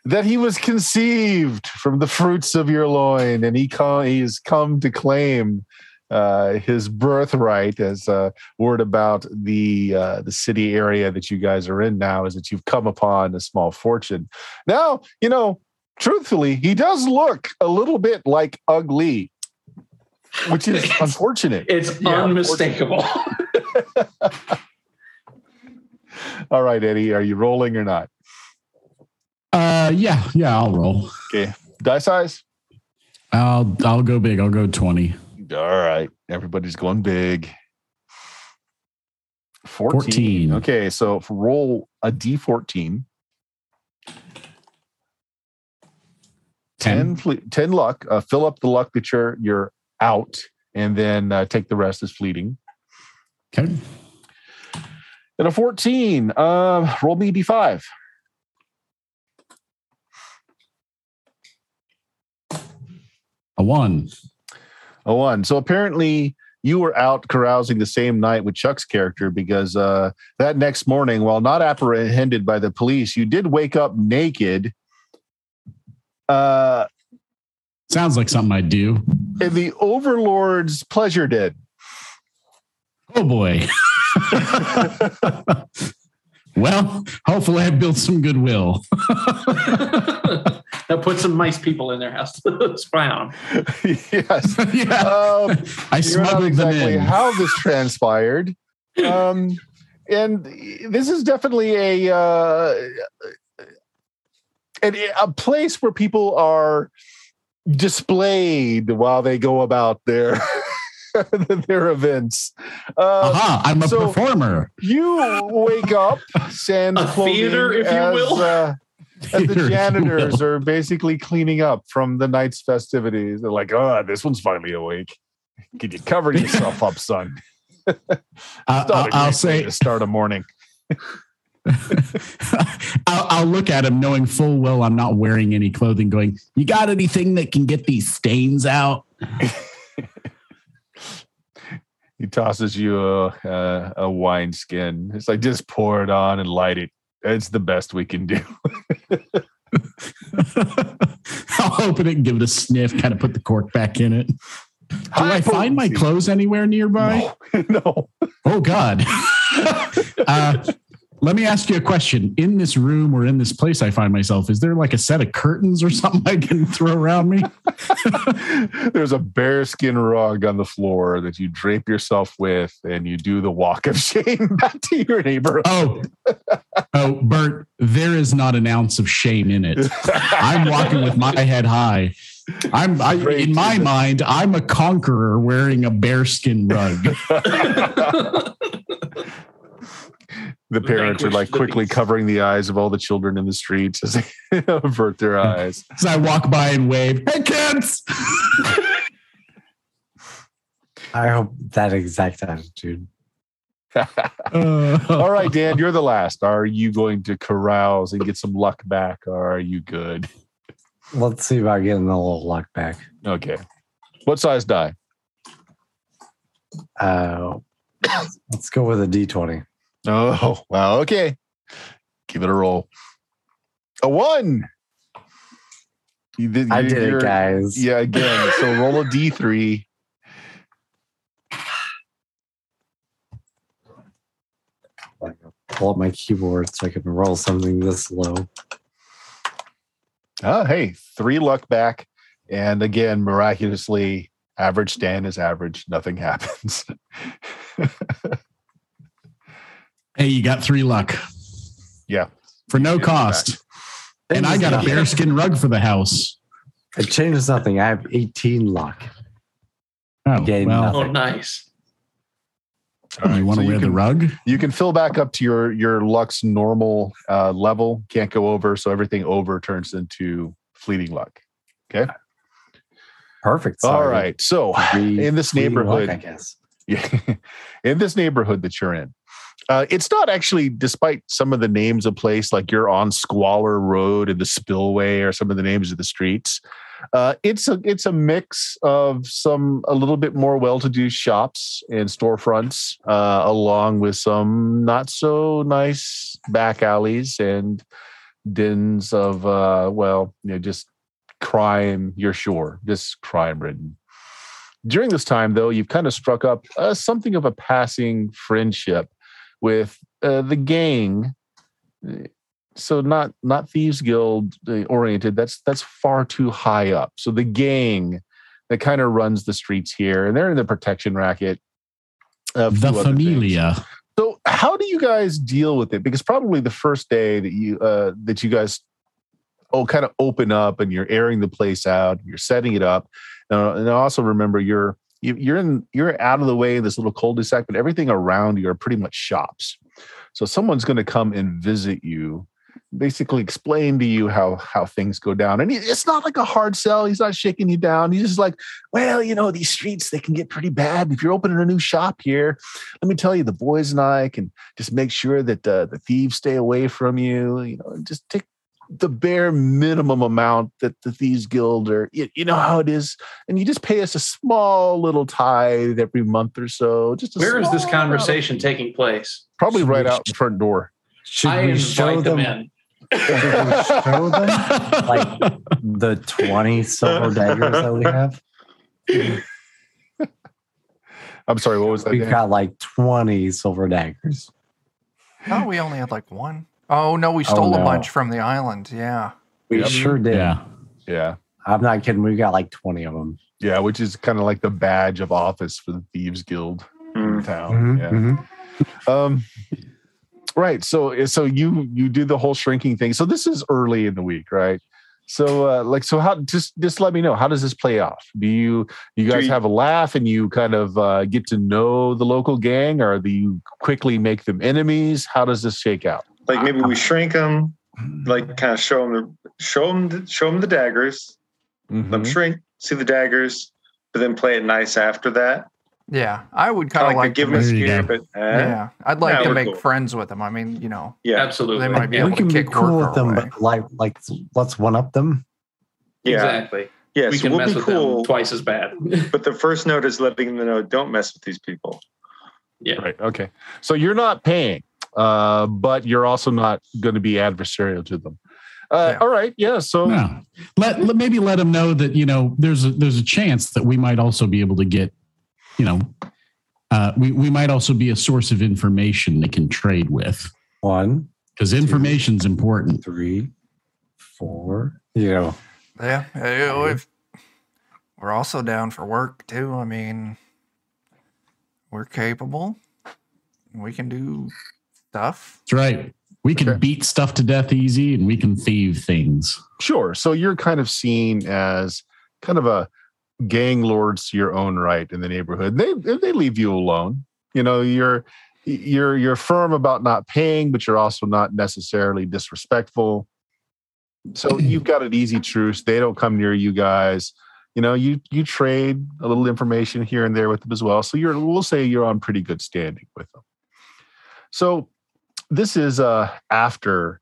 that he was conceived from the fruits of your loin, and he come, he's come to claim uh, his birthright. As uh, word about the uh, the city area that you guys are in now is that you've come upon a small fortune. Now, you know, truthfully, he does look a little bit like ugly, which is It's- unfortunate. It's Yeah, unmistakable. All right, Eddie, are you rolling or not? Uh, yeah, yeah, I'll roll. Okay, die size. I'll I'll go big. I'll go twenty. All right. Everybody's going big. 14. 14. Okay. So roll a d14, 10, Ten. 10 luck. Uh, fill up the luck that you're you're out, and then uh, take the rest as fleeting. Okay. And a 14. Uh, roll me a d5. A one. A one. So apparently you were out carousing the same night with Chuck's character because uh, that next morning, while not apprehended by the police, you did wake up naked. Uh, Sounds like something I'd do. in the Overlord's pleasure den. Oh boy. well, hopefully I built some goodwill. now put some mice people in their house to spy on. them. yes. yeah. Um, I you're not smuggled exactly them in. how this transpired. Um, and this is definitely a uh, an, a place where people are displayed while they go about their their events. Uh, Aha, I'm a so- performer. You wake up, sans A clothing, theater, if you as, will. Uh, if the janitors are basically cleaning up from the night's festivities. They're like, "Oh, this one's finally awake. Can you cover yourself up, son?" I- It's not a I'll, I'll say, to start a morning. I'll, I'll look at him knowing full well I'm not wearing any clothing, going, You got anything that can get these stains out? He tosses you a, a, a wine skin. It's like just pour it on and light it. It's the best we can do. I'll open it and give it a sniff, kind of put the cork back in it. Do I find my clothes anywhere nearby? No, no. Oh God. uh, let me ask you a question. In this room or in this place I find myself, is there like a set of curtains or something I can throw around me? There's a bearskin rug on the floor that you drape yourself with, and you do the walk of shame back to your neighbor. Oh, oh, Bert, there is not an ounce of shame in it. I'm walking with my head high. I'm I, in my the- mind, I'm a conqueror wearing a bearskin rug. The parents are like quickly beast. covering the eyes of all the children in the streets as they avert their eyes. As I walk by and wave, "Hey kids!" I hope that exact attitude. Uh, all right, Dan, you're the last. Are you going to carouse and get some luck back, or are you good? Let's see about getting a little luck back. Okay. What size die? Uh, let's go with a D20. Oh, wow. Okay. Give it a roll. A one. You did, I did it, guys. Yeah, again. So roll a D3. Pull up my keyboard so I can roll something this low. Oh, hey, three luck back. And again, miraculously, average stand is average. Nothing happens. Hey, you got three luck yeah. for no cost. And I got a bearskin rug for the house. It changes nothing. I have 18 luck. Oh, well, Oh, nice. All right, you want to you wear the can- rug? You can fill back up to your your Lux normal uh, level. Can't go over, so everything over turns into fleeting luck. Okay. Perfect. All Sorry. right. So in this three luck, neighborhood, I guess. Yeah. in this neighborhood that you're in. Uh, it's not actually, despite some of the names of place, like you're on Squalor Road and the Spillway, or some of the names of the streets. Uh, it's a it's a mix of some a little bit more well-to-do shops and storefronts, uh, along with some not so nice back alleys and dens of uh, well, you know, just crime. You're sure, just crime-ridden during this time, though, you've kind of struck up uh, something of a passing friendship with uh, the gang. So not not thieves guild uh, oriented. That's that's far too high up. So the gang that kind of runs the streets here, and they're in the protection racket. The things. familia. So how do you guys deal with it? Because probably the first day that you uh, that you guys oh kind of open up and you're airing the place out, you're setting it up, uh, and also remember you're you, you're in you're out of the way in this little cul-de-sac, but everything around you are pretty much shops. So someone's going to come and visit you, basically explain to you how how things go down, and it's not like a hard sell. He's not shaking you down. He's just like, well, you know, these streets they can get pretty bad if you're opening a new shop here let me tell you, the boys and I can just make sure that uh, the thieves stay away from you. You know, just take the bare minimum amount that the thieves guild or you, you know how it is, and you just pay us a small little tithe every month or so. Just a Where is this small amount conversation taking place? Probably Should right we- out the front door. Should I we show invite them them in. should we show them like the 20 silver daggers that we have? I'm sorry, what was that? We've Dan? got like 20 silver daggers. Oh, we only had like one. Oh no, we stole a no. bunch from the island. Yeah. We Yep. sure did. yeah. yeah, I'm not kidding. We got like 20 of them. yeah, which is kind of like the badge of office for the thieves guild in Mm. town. yeah. Um, right. So so you you do the whole shrinking thing. So this is early in the week, right? So uh, like so how just just let me know how does this play off? Do you you guys you- have a laugh and you kind of uh, get to know the local gang, or do you quickly make them enemies? How does this shake out? Like maybe we shrink them, like kind of show them the show them show them the daggers. Let them shrink, see the daggers, but then play it nice after that. Yeah. I would Kind kind of of like, like give them a There scare, go. but eh, Yeah, I'd like Yeah, to make cool. friends with them. I mean, you know, yeah, Absolutely. they might be able we to can be cool with them, away. but like, like, let's one up them. yeah, Exactly. yeah. we so can we'll mess be with cool, them twice as bad. but the first note is letting them know don't mess with these people. yeah. Right. Okay. So you're not paying, uh, but you're also not going to be adversarial to them. Uh, Yeah. All right. Yeah. So Yeah. Let, let maybe let them know that you know there's a there's a chance that we might also be able to get, you know, uh, we we might also be a source of information they can trade with One, because information's important. three, four. You know, Yeah, you know, if we're also down for work too. I mean, we're capable. We can do stuff. That's right. We can Okay. beat stuff to death easy, and we can thieve things. Sure. So you're kind of seen as kind of a gang lords to your own right in the neighborhood. They they leave you alone. You know, you're you're you're firm about not paying, but you're also not necessarily disrespectful. So you've got an easy truce. They don't come near you guys. You know, you you trade a little information here and there with them as well. So you're we'll say you're on pretty good standing with them. So this is uh after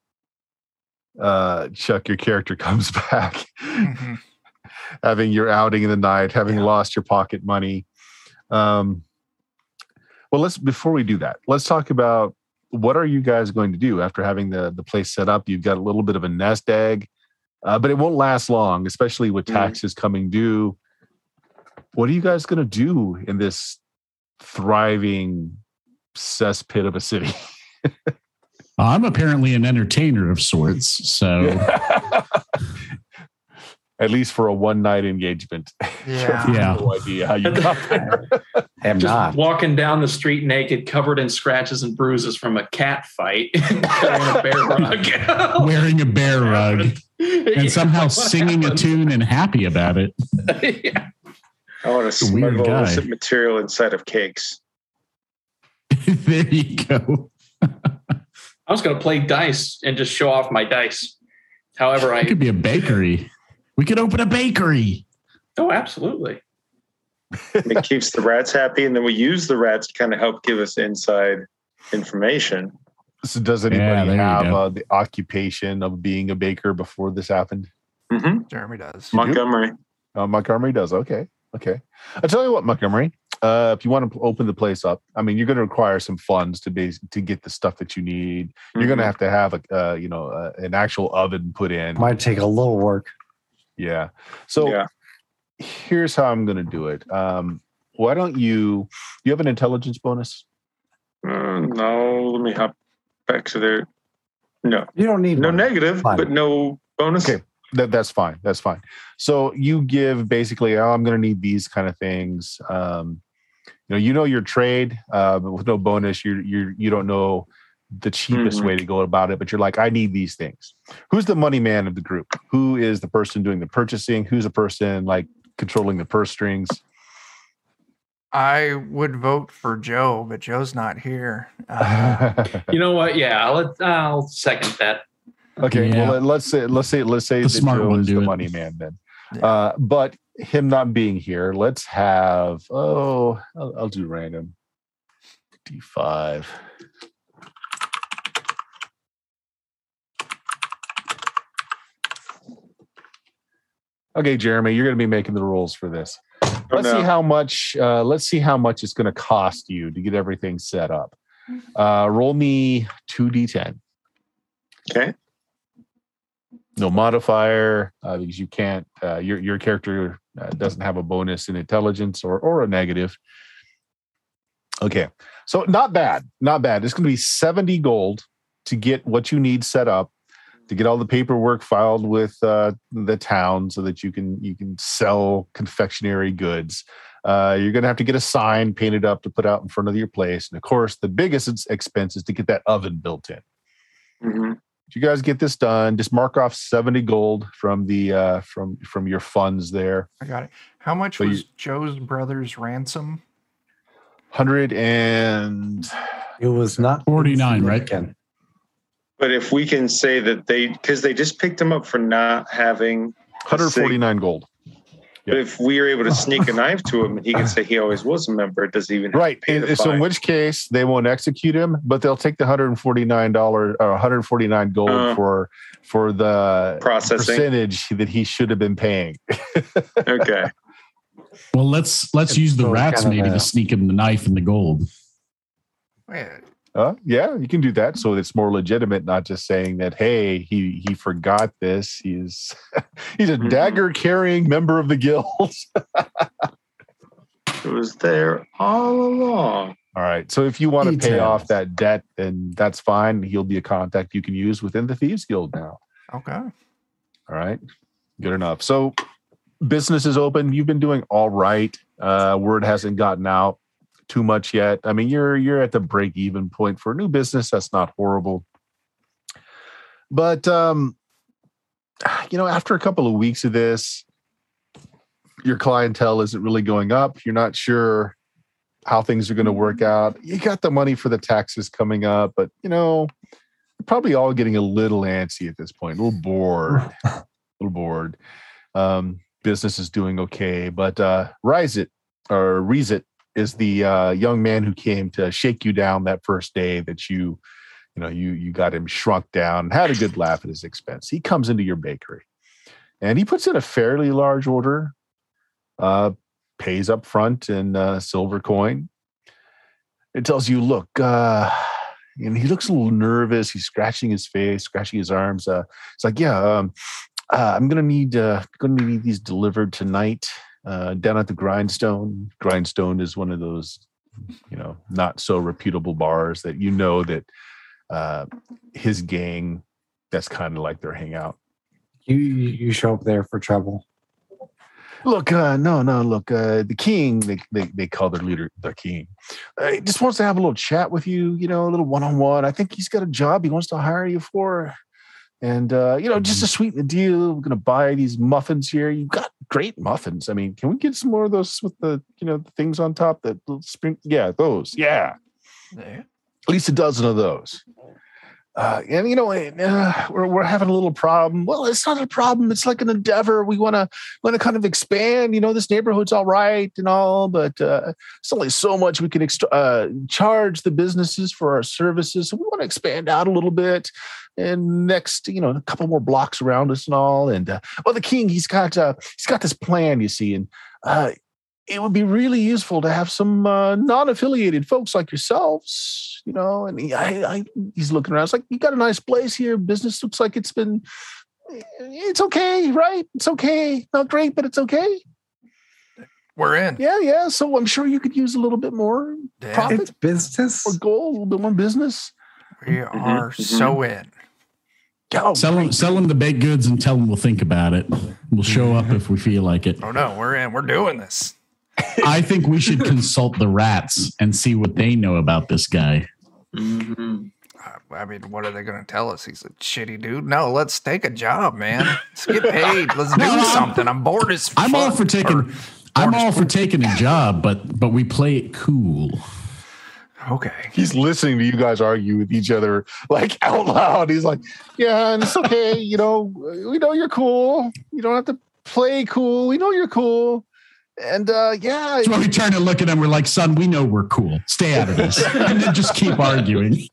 uh, Chuck, your character comes back, Mhm. having your outing in the night, having Yeah. lost your pocket money. Um, well, let's before we do that, let's talk about what are you guys going to do after having the the place set up. You've got a little bit of a nest egg, uh, but it won't last long, especially with Mhm. taxes coming due. What are you guys going to do in this thriving cesspit of a city? I'm apparently an entertainer of sorts. So At least for a one night engagement. Yeah. Yeah. no idea how you got there. I am Just not. walking down the street naked, covered in scratches and bruises from a cat fight, carrying a bear rug. wearing a bear rug Yeah. and somehow What singing a tune and happy about it. yeah. I want to a weird smuggle guy. illicit material inside of cakes. there you go. I was going to play dice and just show off my dice. However, It I could be a bakery. We could open a bakery. oh, absolutely. It keeps the rats happy, and then we use the rats to kind of help give us inside information. So does anybody there you have uh, the occupation of being a baker before this happened? hmm Jeremy does. do? Montgomery. Uh, Montgomery does. Okay. Okay. I'll tell you what, Montgomery, uh, if you want to open the place up, I mean, you're going to require some funds to be to get the stuff that you need. You're going to Mhm. have to have a, uh, you know, uh, an actual oven put in. Might take a little work. Yeah. So Yeah. here's how I'm going to do it. Um, why don't you? You have an intelligence bonus. Uh, no, let me hop back to there. No, You don't need no one. negative, Fine. but no bonus. Okay. That, that's fine. That's fine. So you give basically, oh, I'm going to need these kind of things. Um, you know, you know your trade, uh, but with no bonus, you you you don't know the cheapest Mhm. way to go about it. But you're like, I need these things. Who's the money man of the group? Who is the person doing the purchasing? Who's the person like controlling the purse strings? I would vote for Joe, but Joe's not here. Uh, You know what? Yeah, I'll, I'll second that. okay. Yeah. Well, let's say let's say let's say The that smart Joe one is the it. money man then. Yeah. Uh, but him not being here, let's have oh, I'll, I'll do random. D5. Okay, Jeremy, you're going to be making the rules for this. Oh, Let's see how much. Uh, let's see how much it's going to cost you to get everything set up. Uh, roll me two d10. Okay. No modifier uh, because you can't. Uh, your your character uh, doesn't have a bonus in intelligence or or a negative. Okay, so not bad, not bad. It's going to be seventy gold to get what you need set up, to get all the paperwork filed with uh, the town, so that you can you can sell confectionery goods. Uh, you're going to have to get a sign painted up to put out in front of your place, and of course, the biggest expense is to get that oven built in hmm if you guys get this done, just mark off 70 gold from the uh from from your funds there. I got it. How much So you- was Joe's brother's ransom? 100 and It was not 49, right? Ken. But if we can say that they, because they just picked him up for not having, 149 gold. But if we are able to sneak a knife to him and he can say he always was a member, does he even have Right. to pay the And so in which case they won't execute him, but they'll take the 149 dollar or 149 gold Uh. for for the processing? percentage that he should have been paying. Okay. Well, let's let's use the rats maybe to sneak him the knife and the gold. Wait, Uh, yeah, you can do that. So it's more legitimate, not just saying that, hey, he he forgot this. He's he's a Mhm. dagger carrying member of the guild. It was there all along. All right. So if you want to pay off that debt, then that's fine. He'll be a contact you can use within the Thieves Guild now. okay. All right. Good enough. So business is open. You've been doing all right. Uh, word hasn't gotten out too much yet. I mean, you're you're at the break even point for a new business. That's not horrible. But um, you know, after a couple of weeks of this, your clientele isn't really going up. You're not sure how things are going to work out. You got the money for the taxes coming up, but you know, probably all getting a little antsy at this point, a little bored, a little bored. Um, business is doing okay, but uh, Rise It or Reese It is the uh, young man who came to shake you down that first day that you you know, you you got him shrunk down, had a good laugh at his expense. He comes into your bakery, and he puts in a fairly large order, uh, pays up front in uh, silver coin. It tells you, look, uh, and he looks a little nervous. He's scratching his face, scratching his arms. Uh, it's like, yeah, um, uh, I'm gonna need uh, gonna need these delivered tonight uh, down at the Grindstone. Grindstone is one of those, you know, not so reputable bars that you know that uh, his gang. That's kind of like their hangout. You you you show up there for trouble. Look, uh, no, no, look, uh, the king, they, they, they call their leader the king. Uh, he just wants to have a little chat with you, you know, a little one on one. I think he's got a job he wants to hire you for. And, uh, you know, just to sweeten the deal, we're going to buy these muffins here. You've got great muffins. I mean, can we get some more of those with the, you know, the things on top that spring? Yeah, those. Yeah. At least a dozen of those. Uh, and you know, uh, we're we're having a little problem. Well, it's not a problem. It's like an endeavor. We want to want to kind of expand. You know, this neighborhood's all right and all, but uh, it's only so much we can extra- uh, charge the businesses for our services. So we want to expand out a little bit. And next, you know, a couple more blocks around us and all. And uh, well, the king, he's got uh, he's got this plan, you see, and it would be really useful to have some uh, non-affiliated folks like yourselves, you know. And he, I, I, he's looking around. It's like you got a nice place here. Business looks like it's been, it's okay, right? It's okay. Not great, but it's okay. We're in. Yeah, yeah. So I'm sure you could use a little bit more Yeah. profit It's business. or goal, a little bit more business. We mm-hmm, are mm-hmm. so in. Oh, Sell him, sell him the baked goods and tell them we'll think about it. We'll show mm-hmm. up if we feel like it. Oh no, we're in. We're doing this. I think we should consult the rats and see what they know about this guy. Mhm. I- I mean, what are they going to tell us? He's a shitty dude. No, let's take a job, man. Let's get paid. Let's do No, I'm- something. I'm bored as I'm all for taking. Or- I'm all for taking a job, but but we play it cool. okay. he's listening to you guys argue with each other like out loud. He's like, "Yeah, and it's okay. You know, we know you're cool. You don't have to play cool. We know you're cool." And uh, yeah, So we turn and look at him. We're like, son, we know we're cool. Stay out of this, and then just keep arguing.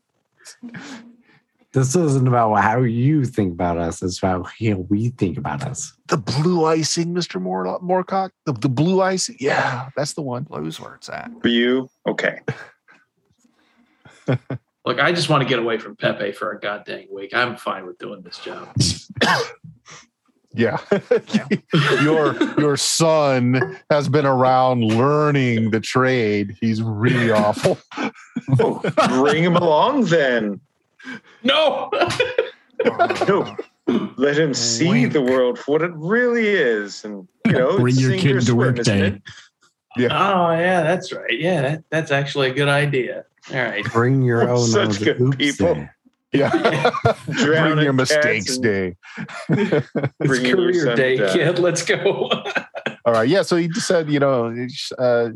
This isn't about how you think about us. It's about how we think about us. the blue icing, Mister Moore, Moorcock. The, the blue icing. Yeah, that's the one. Blues where it's at. For you, okay. Look, I just want to get away from Pepe for a goddamn week. I'm fine with doing this job. Yeah. your your son has been around learning the trade. He's really awful. Oh, bring him along then. No. no. Let him see Wink. the world for what it really is. And, you know, Bring your sink or kid to swim, work day. it? Oh yeah, that's right. Yeah, that, that's actually a good idea. All right. Bring your own. such good people. day. Yeah. Bring your mistakes and day. It's bringing your career day, down. kid. Let's go. All right. Yeah. So he just said, you know, uh,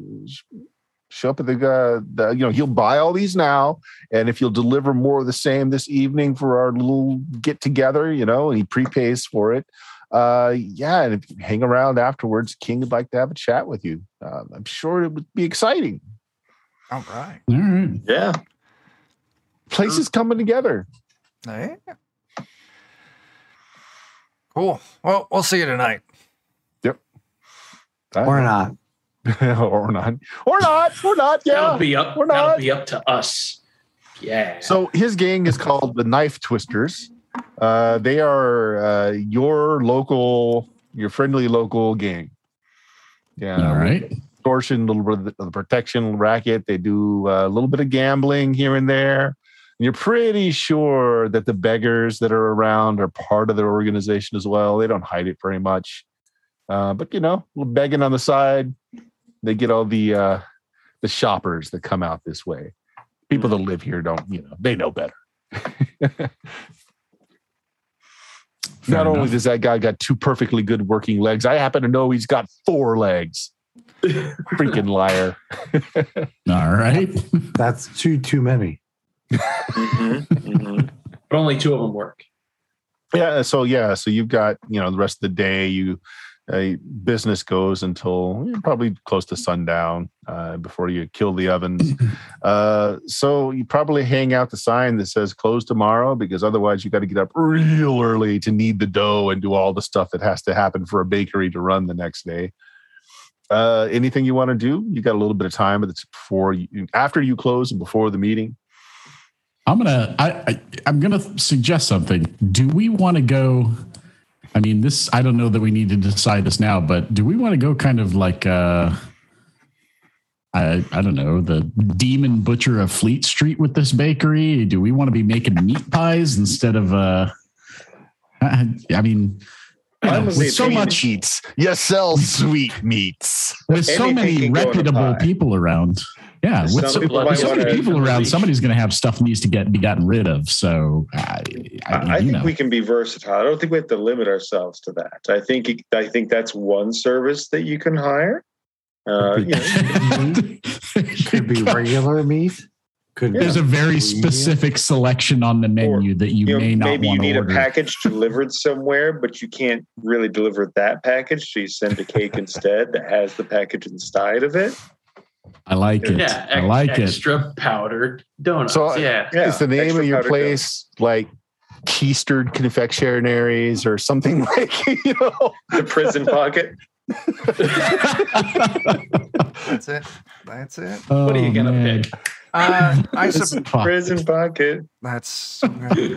show up at the, uh, the, you know, he'll buy all these now. And if you'll deliver more of the same this evening for our little get together, you know, and he prepays for it. Uh, yeah. And if you hang around afterwards, King would like to have a chat with you. Uh, I'm sure it would be exciting. All right. All right. Yeah. Places coming together. Hey. Cool. Well, we'll see you tonight. Yep. Or not. or not. Or not. Or not. Yeah. That'll be up. we're That'll be up to us. Yeah. So his gang is called the Knife Twisters. Uh, they are uh, your local, your friendly local gang. Yeah, All right. extortion, a little bit of the, the protection racket. They do uh, a little bit of gambling here and there. And you're pretty sure that the beggars that are around are part of their organization as well. They don't hide it very much, uh, but you know, a little begging on the side. They get all the uh, the shoppers that come out this way. People that live here don't, you know, they know better. Fair Not only does that guy got two perfectly good working legs, I happen to know he's got four legs. Freaking liar. All right. That's too too many. Mhm, mhm. but only two of them work. Yeah. So yeah. So you've got you know the rest of the day. You uh, business goes until eh, probably close to sundown uh, before you kill the ovens. uh, so you probably hang out the sign that says close tomorrow because otherwise you got to get up real early to knead the dough and do all the stuff that has to happen for a bakery to run the next day. Uh, anything you want to do? You got a little bit of time, but it's before you, after you close and before the meeting. I'm gonna I, I I'm gonna suggest something. Do we want to go? I mean, this I don't know that we need to decide this now, but do we want to go kind of like uh I I don't know, the demon butcher of Fleet Street with this bakery? Do we want to be making meat pies instead of uh I, I mean you with so sweet much meats. You sell sweet meats. with so Anything many can go in a reputable people around. Yeah, with Some so, people with so many wanna- people around, Reach. somebody's going to have stuff needs to get be gotten rid of. So, I, I, I, I think know, we can be versatile. I don't think we have to limit ourselves to that. I think I think that's one service that you can hire. Uh, you know, Could be regular meat. Could be There's a very premium. specific selection on the menu that you, you know, may not maybe you need order. a package delivered somewhere, but you can't really deliver that package, so you send a cake instead that has the package inside of it. I like it. Yeah, I ex- like it. extra powdered donuts. So, yeah. Yeah, is the name extra of your powdered place like Keistered Confectionaries or something like you know? The prison pocket. That's it. That's it. Oh, What are you gonna man. pick? Uh, I It's sup- Prison pocket. that's.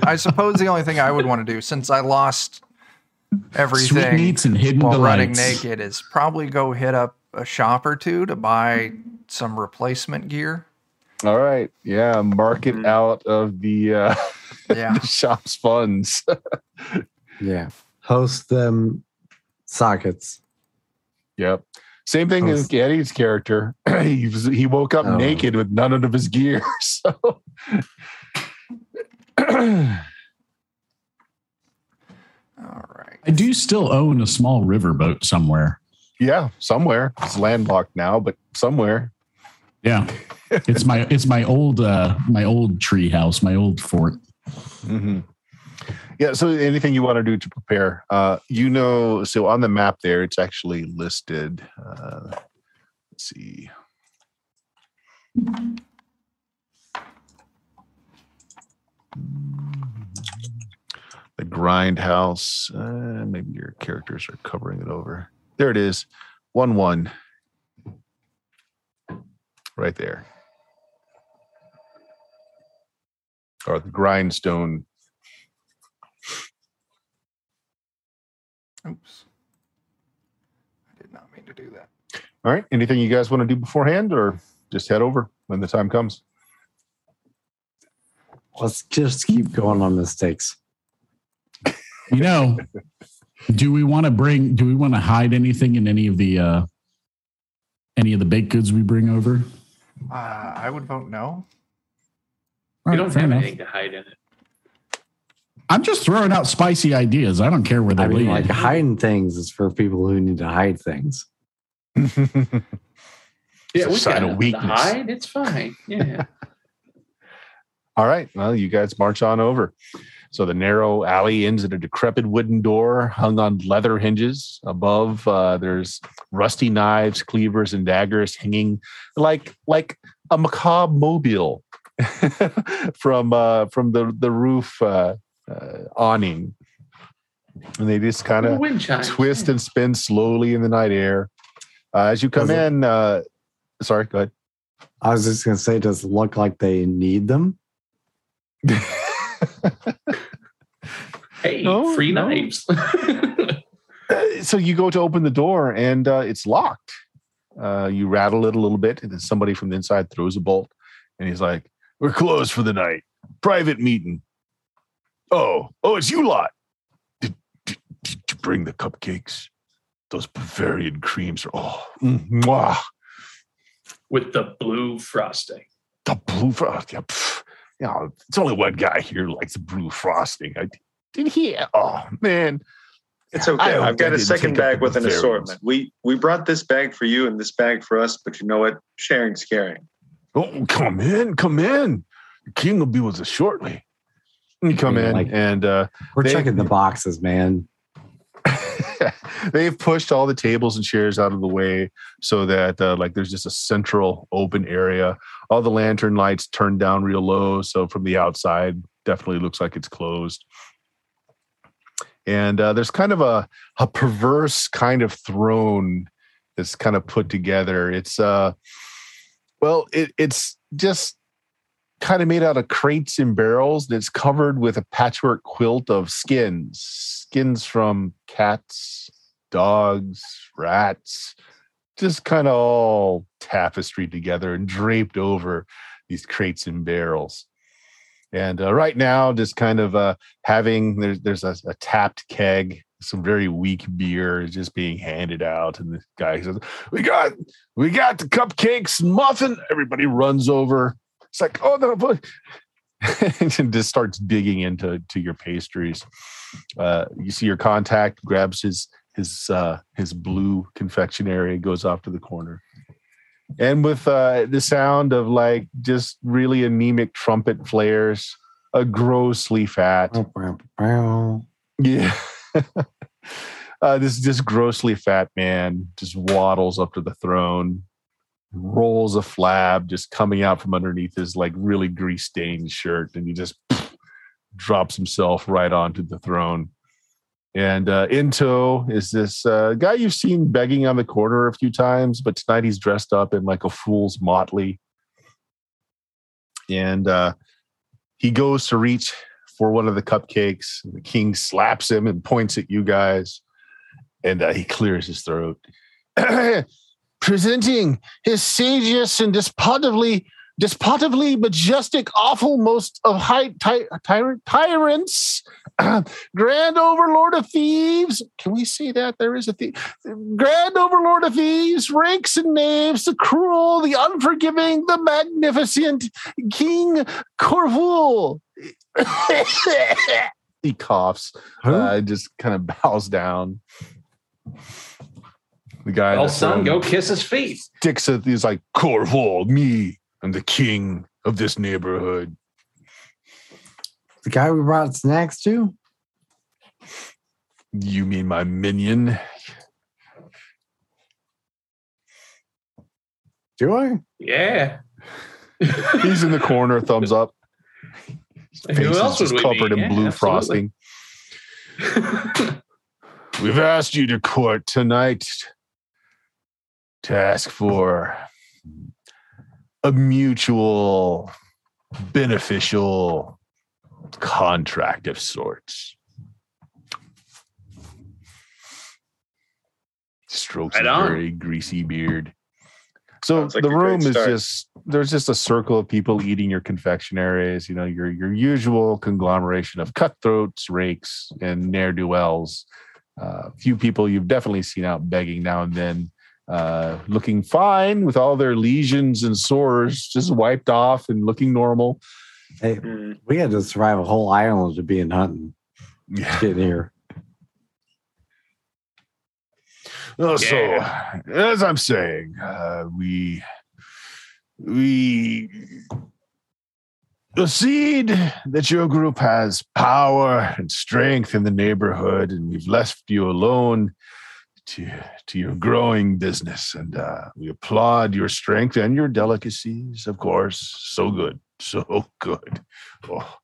I suppose the only thing I would want to do, since I lost Sweet everything meats and hidden while running naked, is probably go hit up a shop or two to buy some replacement gear. All right. Yeah. Mark it Mhm. out of the, uh, Yeah. the shop's funds. Yeah. Host them sockets. yep. Same thing as Host- Eddie's character. he, was, he woke up Oh. naked with none of his gear. So. All right. I do still own a small riverboat somewhere. yeah. Somewhere. It's landlocked now, but somewhere. Yeah, it's my it's my old uh my old tree house, my old fort. hmm Yeah. So anything you want to do to prepare, uh, you know, so on the map there, it's actually listed. Uh, let's see. The grindhouse. Uh, maybe your characters are covering it over. There it is. One one. Right there. Or the grindstone Oops. I did not mean to do that. All right. Anything you guys want to do beforehand or just head over when the time comes? Let's just keep going on mistakes. You know, do we want to bring? Do we want to hide anything in any of the uh any of the baked goods we bring over? Uh, I would vote no. All We don't have enough. anything to hide in it. I'm just throwing out spicy ideas. I don't care where they I mean, lead. like hiding things is for people who need to hide things. Yeah, It's a we sign got of nothing to weakness. hide. It's fine. Yeah. All right. Well, you guys march on over. So the narrow alley ends at a decrepit wooden door hung on leather hinges. Above, uh, there's rusty knives, cleavers, and daggers hanging like like a macabre mobile from uh, from the the roof uh, uh, awning, and they just kind of twist yeah. and spin slowly in the night air. Uh, as you come Does it- in, uh, sorry, go ahead. I was just going to say, does it look like they need them? Hey, No, free no. knives. Uh, so you go to open the door and uh, it's locked. Uh, you rattle it a little bit, and then somebody from the inside throws a bolt, and he's like, "We're closed for the night. Private meeting." Oh, oh, it's you lot. Did, did, did you bring the cupcakes? Those Bavarian creams are oh, mm, mwah. With the blue frosting. the blue frosting. Yeah, you know, it's only one guy here who likes the blue frosting. I did he? Oh man, It's okay. hope I've got a second bag with an Bavarians. assortment. We we brought this bag for you and this bag for us, but you know what? Sharing's caring. Oh, come in, come in. The king will be with us shortly. You come Yeah, in like- and uh, We're They- checking the boxes, man. they've pushed all the tables and chairs out of the way so that uh, like there's just a central open area. All the lantern lights turned down real low so from the outside definitely looks like it's closed. And uh, there's kind of a, a perverse kind of throne that's kind of put together. It's uh well it, it's just kind of made out of crates and barrels and it's covered with a patchwork quilt of skins. Skins from cats dogs rats just kind of all tapestried together and draped over these crates and barrels. And uh, right now just kind of uh, having there's there's a, a tapped keg some very weak beer is just being handed out and the guy says we got we got the cupcakes muffin everybody runs over it's like, oh no, and just starts digging into to your pastries. Uh, you see your contact grabs his his uh, his blue confectionery, and goes off to the corner, and with uh, the sound of like just really anemic trumpet flares, a grossly fat, yeah. uh, this this grossly fat man just waddles up to the throne, rolls a flab just coming out from underneath his like really grease stained shirt and he just pff, drops himself right onto the throne. And uh, in tow is this uh, guy you've seen begging on the corner a few times but tonight he's dressed up in like a fool's motley. And uh, he goes to reach for one of the cupcakes the king slaps him and points at you guys and uh, he clears his throat presenting his sageous and despotively despotively majestic, awful most of high ty- tyrant tyrants, grand overlord of thieves. Can we see that there is a thief? Grand overlord of thieves, rakes and knaves, the cruel, the unforgiving, the magnificent King Corvul. he coughs, uh, just kind of bows down. The guy, well, son, um, go kiss his feet. Sticks it. He's like Corvul, me. I'm the king of this neighborhood. The guy we brought snacks to? You mean my minion? Do I? Yeah. He's in the corner, thumbs up. His Who else would we covered be? in Yeah, blue absolutely. frosting. We've asked you to court tonight to ask for a mutual beneficial contract of sorts. Strokes Right a very greasy beard. So like the room is just there's just a circle of people eating your confectionaries, you know, your your usual conglomeration of cutthroats, rakes, and ne'er-do-wells. Uh, a few people you've definitely seen out begging now and then, uh, looking fine with all their lesions and sores just wiped off and looking normal. Hey, Hmm. we had to survive a whole island to be in hunting Yeah. getting here. Oh, Yeah. So, as I'm saying, uh, we we concede that your group has power and strength in the neighborhood, and we've left you alone to to your growing business. And uh, we applaud your strength and your delicacies, of course. So good, so good. Oh,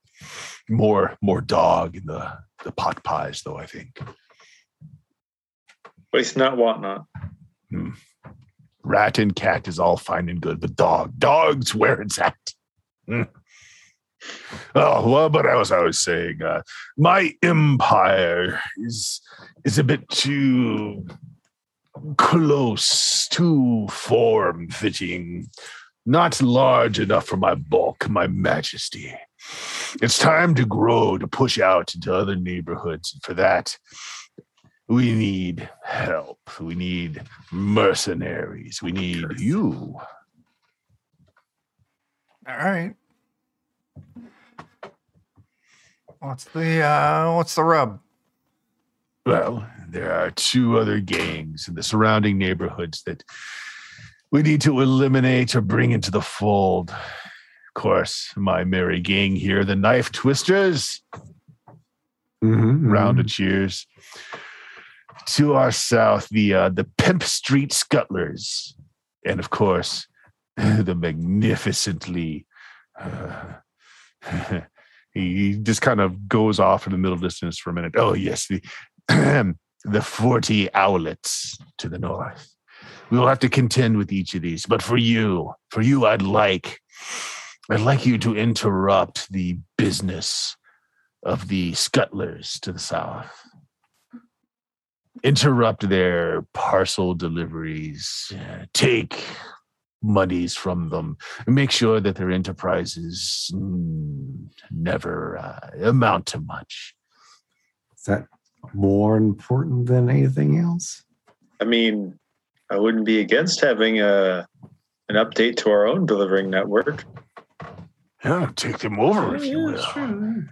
more more dog in the the pot pies, though. I think. But it's not whatnot. rat and cat is all fine and good, but dog, dog's where it's at. Mm. Oh well, but as I was saying, uh, my empire is is a bit too close, too form fitting, not large enough for my bulk, my majesty. It's time to grow, to push out into other neighborhoods. And for that, we need help. We need mercenaries. We need you. All right. What's the uh what's the rub? Well, there are two other gangs in the surrounding neighborhoods that we need to eliminate or bring into the fold. Of course, my merry gang here, the Knife Twisters. Mm-hmm, Round of cheers. to our south, the uh, the Pimp Street Scuttlers, and of course, the magnificently. Uh, he just kind of goes off in the middle distance for a minute. Oh yes, the the forty owlets to the north. We will have to contend with each of these, but for you, for you, I'd like, I'd like you to interrupt the business of the scuttlers to the south interrupt their parcel deliveries, take monies from them, and make sure that their enterprises mm, never uh, amount to much. Is that more important than anything else? I mean, I wouldn't be against having a an update to our own delivering network. Yeah, take them over if you will.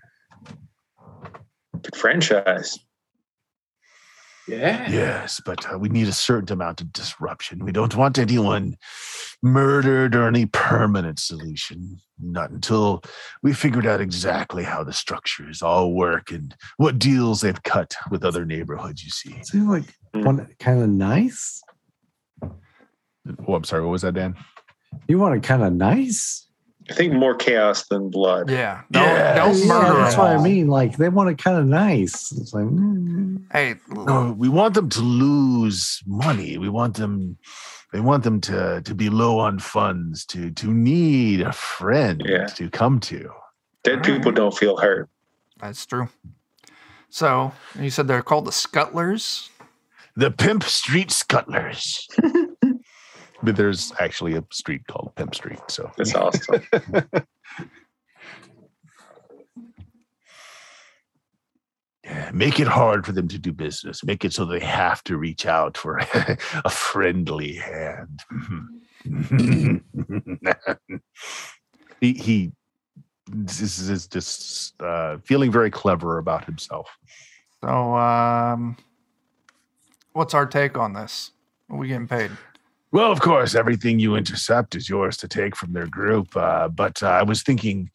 Franchise. Yeah. Yes, but uh, we need a certain amount of disruption. We don't want anyone murdered or any permanent solution. Not until we figured out exactly how the structures all work and what deals they've cut with other neighborhoods. You see. Seems like Hmm. one kind of nice. Oh, I'm sorry. What was that, Dan? You want it kind of nice. I think more chaos than blood. Yeah. Don't, Yeah. don't yeah, that's what I mean. Like they want it kind of nice. It's like mm, Hey, No, we want them to lose money. We want them. They want them to to be low on funds, to to need a friend Yeah. to come to. Dead people don't feel hurt. that's true. So you said they're called the Scuttlers. The Pimp Street Scuttlers. but there's actually a street called Pimp Street. So That's awesome. yeah, make it hard for them to do business. Make it so they have to reach out for a friendly hand. he he this is just uh, feeling very clever about himself. So, um, what's our take on this? Are we getting paid? Well, of course, everything you intercept is yours to take from their group. Uh, but uh, I was thinking,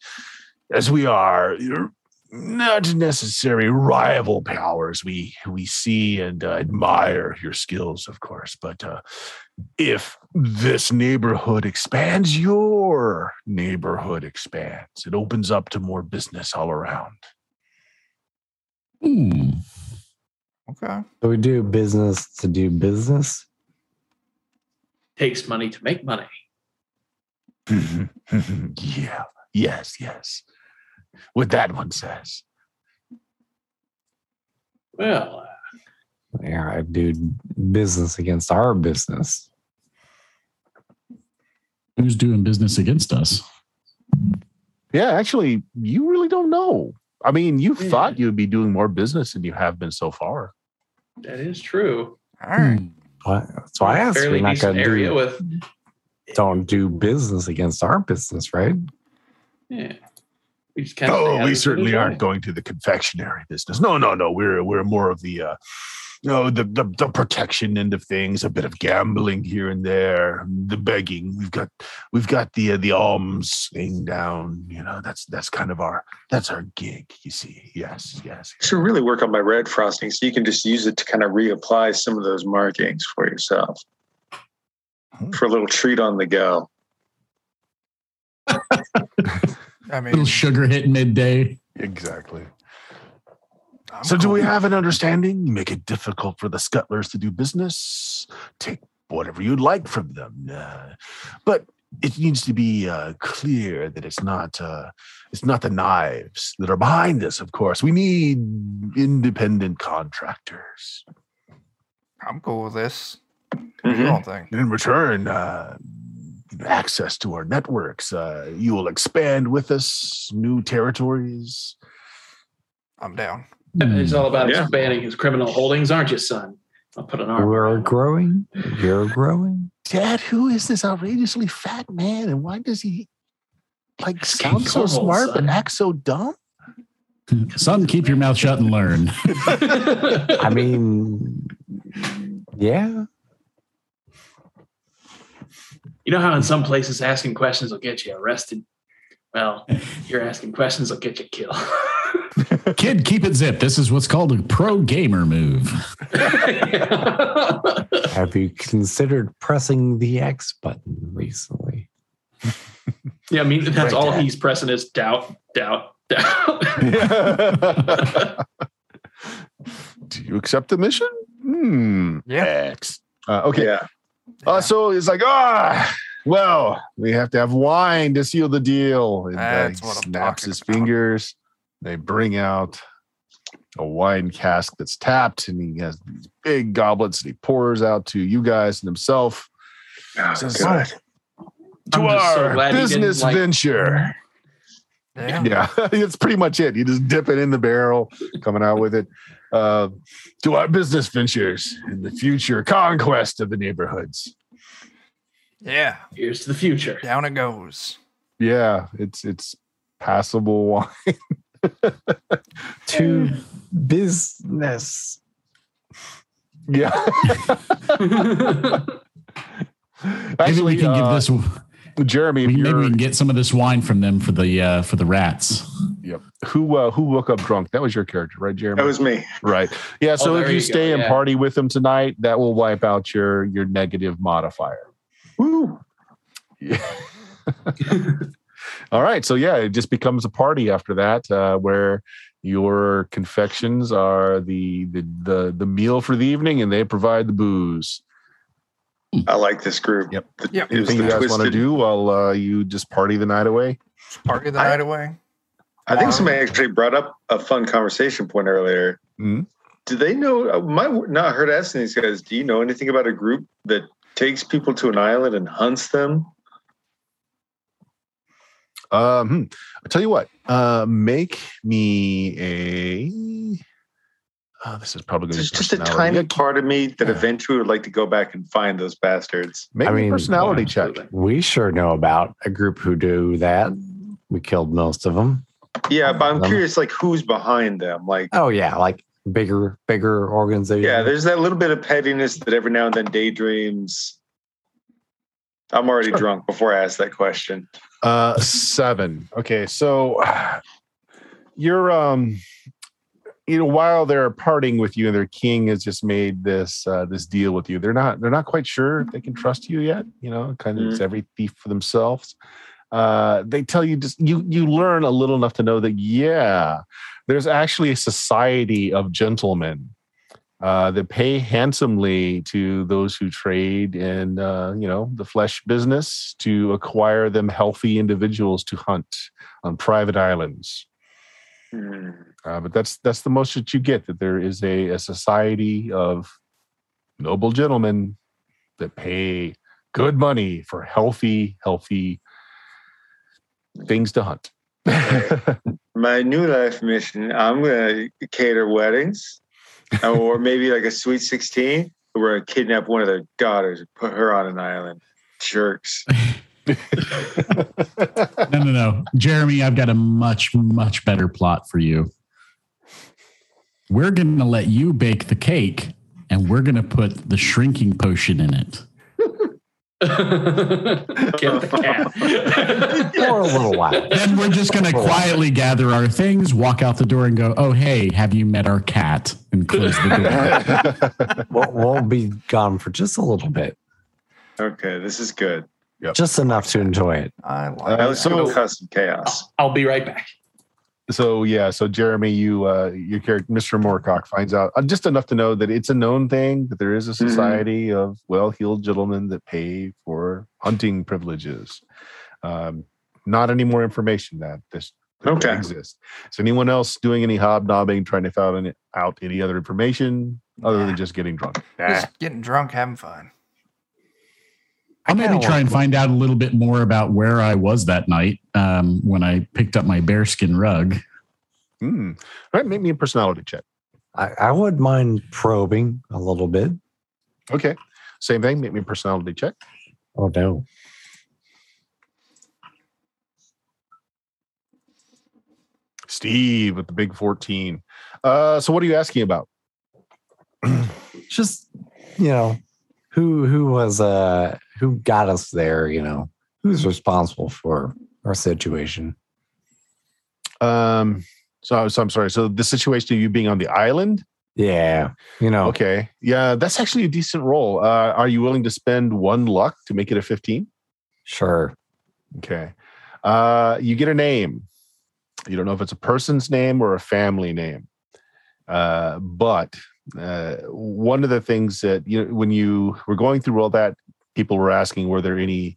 as we are you're not necessary rival powers, we we see and uh, admire your skills, of course. But uh, if this neighborhood expands, your neighborhood expands. It opens up to more business all around. Hmm. Okay. so we do business to do business. Takes money to make money. yeah. Yes. Yes. What that one says. Well, uh, Yeah, I do business against our business. Who's doing business against us? Yeah, actually, you really don't know. I mean, you Yeah. thought you'd be doing more business than you have been so far. that is true. All right. Hmm. What? So I asked Fairly we're not going to do, with don't do business against our business, right? yeah. We just kind of Oh, we certainly aren't going to the confectionery business. No, no, no. We're we're more of the uh you know, the, the the protection end of things, a bit of gambling here and there, the begging. We've got we've got the uh, the alms thing down. You know, that's that's kind of our that's our gig. You see, yes, yes. I should really work on my red frosting so you can just use it to kind of reapply some of those markings for yourself. Hmm. For a little treat on the go. I mean, Little sugar hit midday. Exactly. I'm So, do we have an understanding? You make it difficult for the scuttlers to do business. Take whatever you'd like from them, uh, but it needs to be uh, clear that it's not uh, it's not the knives that are behind this. Of course, we need independent contractors. I'm cool with this. What do Mhm. you think? In return, uh, access to our networks. Uh, you will expand with us new territories. I'm down. It's hmm. all about Yeah. expanding his criminal holdings, aren't you, son? I'll put an arm. We're around growing. You're growing. Dad, who is this outrageously fat man, and why does he like sound so Cornhole, smart but act so dumb? Son, keep your mouth shut and learn. I mean, yeah. you know how in some places asking questions will get you arrested? Well, you're asking questions will get you killed. Kid, keep it zip. This is what's called a pro gamer move. Have you considered pressing the X button recently? yeah, I mean that's Right. all he's pressing is doubt, doubt, doubt. Do you accept the mission? Hmm. Yeah. X. Uh, okay. Yeah. Uh, so it's like, ah, well, we have to have wine to seal the deal. And uh, That's he what I'm snaps his about. fingers. They bring out a wine cask that's tapped, and he has these big goblets that he pours out to you guys and himself. Oh, Says, God. To I'm just so our glad he didn't, business like- venture. Yeah. Yeah, it's pretty much it. You just dip it in the barrel, coming out with it. Uh, to our business ventures in the future conquest of the neighborhoods. Yeah. Here's to the future. Down it goes. Yeah, it's it's passable wine. To business. Yeah, Maybe we can uh, give this. Jeremy. We, maybe we can get some of this wine from them for the uh, for the rats. yep. Who uh, who woke up drunk? That was your character, right, Jeremy? That was me. right. Yeah. So Oh, if there you, you go, stay and yeah. party with them tonight, that will wipe out your your negative modifier. Woo. Yeah. All right. So yeah, it just becomes a party after that, uh, where your confections are the, the the the meal for the evening, and they provide the booze. I like this group. Yep. The- Yep. Anything the you guys want to do while uh, you just party the night away? Party the I- night away. I think somebody actually brought up a fun conversation point earlier. Mhm. Do they know? I might not heard asking these guys. Do you know anything about a group that takes people to an island and hunts them? Um, hmm. I'll tell you what. Uh, make me a. Oh, this is probably going There's to just a tiny part of me that Yeah. eventually would like to go back and find those bastards. Make I me a mean, personality Oh, check. We sure know about a group who do that. We killed most of them. Yeah, but I'm Um, curious, like who's behind them? Like, Oh yeah, like bigger, bigger organization. yeah, there's that little bit of pettiness that every now and then daydreams. I'm already Sure. drunk before I ask that question. Uh, seven. Okay, so you're um, you know, while they're parting with you and their king has just made this uh, this deal with you, they're not they're not quite sure if they can trust you yet. You know, kind of it's every thief for themselves. Uh, they tell you just you you learn a little enough to know that yeah, there's actually a society of gentlemen uh, that pay handsomely to those who trade in, uh, you know, the flesh business to acquire them healthy individuals to hunt on private islands. Hmm. Uh, but that's that's the most that you get. That there is a, a society of noble gentlemen that pay good money for healthy, healthy things to hunt. My new life mission, I'm going to cater weddings or maybe like a sweet 16. We're going kidnap one of their daughters and put her on an island. Jerks. No, no, no, Jeremy. I've got a much, much better plot for you. We're going to let you bake the cake, and we're going to put the shrinking potion in it. Get the cat. for a little while. Then we're just going to quietly gather our things, walk out the door, and go, "Oh, hey, have you met our cat?" And close the door. We'll, we'll be gone for just a little bit, Okay, this is good. just enough to enjoy it. I like Uh, That it. so- going to cause some chaos. I'll be right back. So yeah, so Jeremy, you uh, your character, Mr. Moorcock, finds out uh, just enough to know that it's a known thing that there is a society of well-heeled gentlemen that pay for hunting privileges. Um, not any more information that this that Okay. exists. Is anyone else doing any hobnobbing, trying to find any, out any other information other Nah. than just getting drunk? Just getting drunk, having fun. I'll maybe kinda try and find out a little bit more about where I was that night um, when I picked up my bearskin rug. Hmm. All right, make me a personality check. I, I would mind probing a little bit. Okay, same thing. Make me a personality check. Oh no. Steve with the big 14. Uh, so what are you asking about? Just you know, who who was uh who got us there, you know, who's responsible for our situation. Um, So, so I'm sorry. So the situation of you being on the island. Yeah. You know, Okay. Yeah, that's actually a decent roll. Uh, are you willing to spend one luck to make it a 15? sure. Okay. Uh, you get a name. You don't know if it's a person's name or a family name. Uh, but uh, one of the things that you know, when you were going through all that, people were asking were there any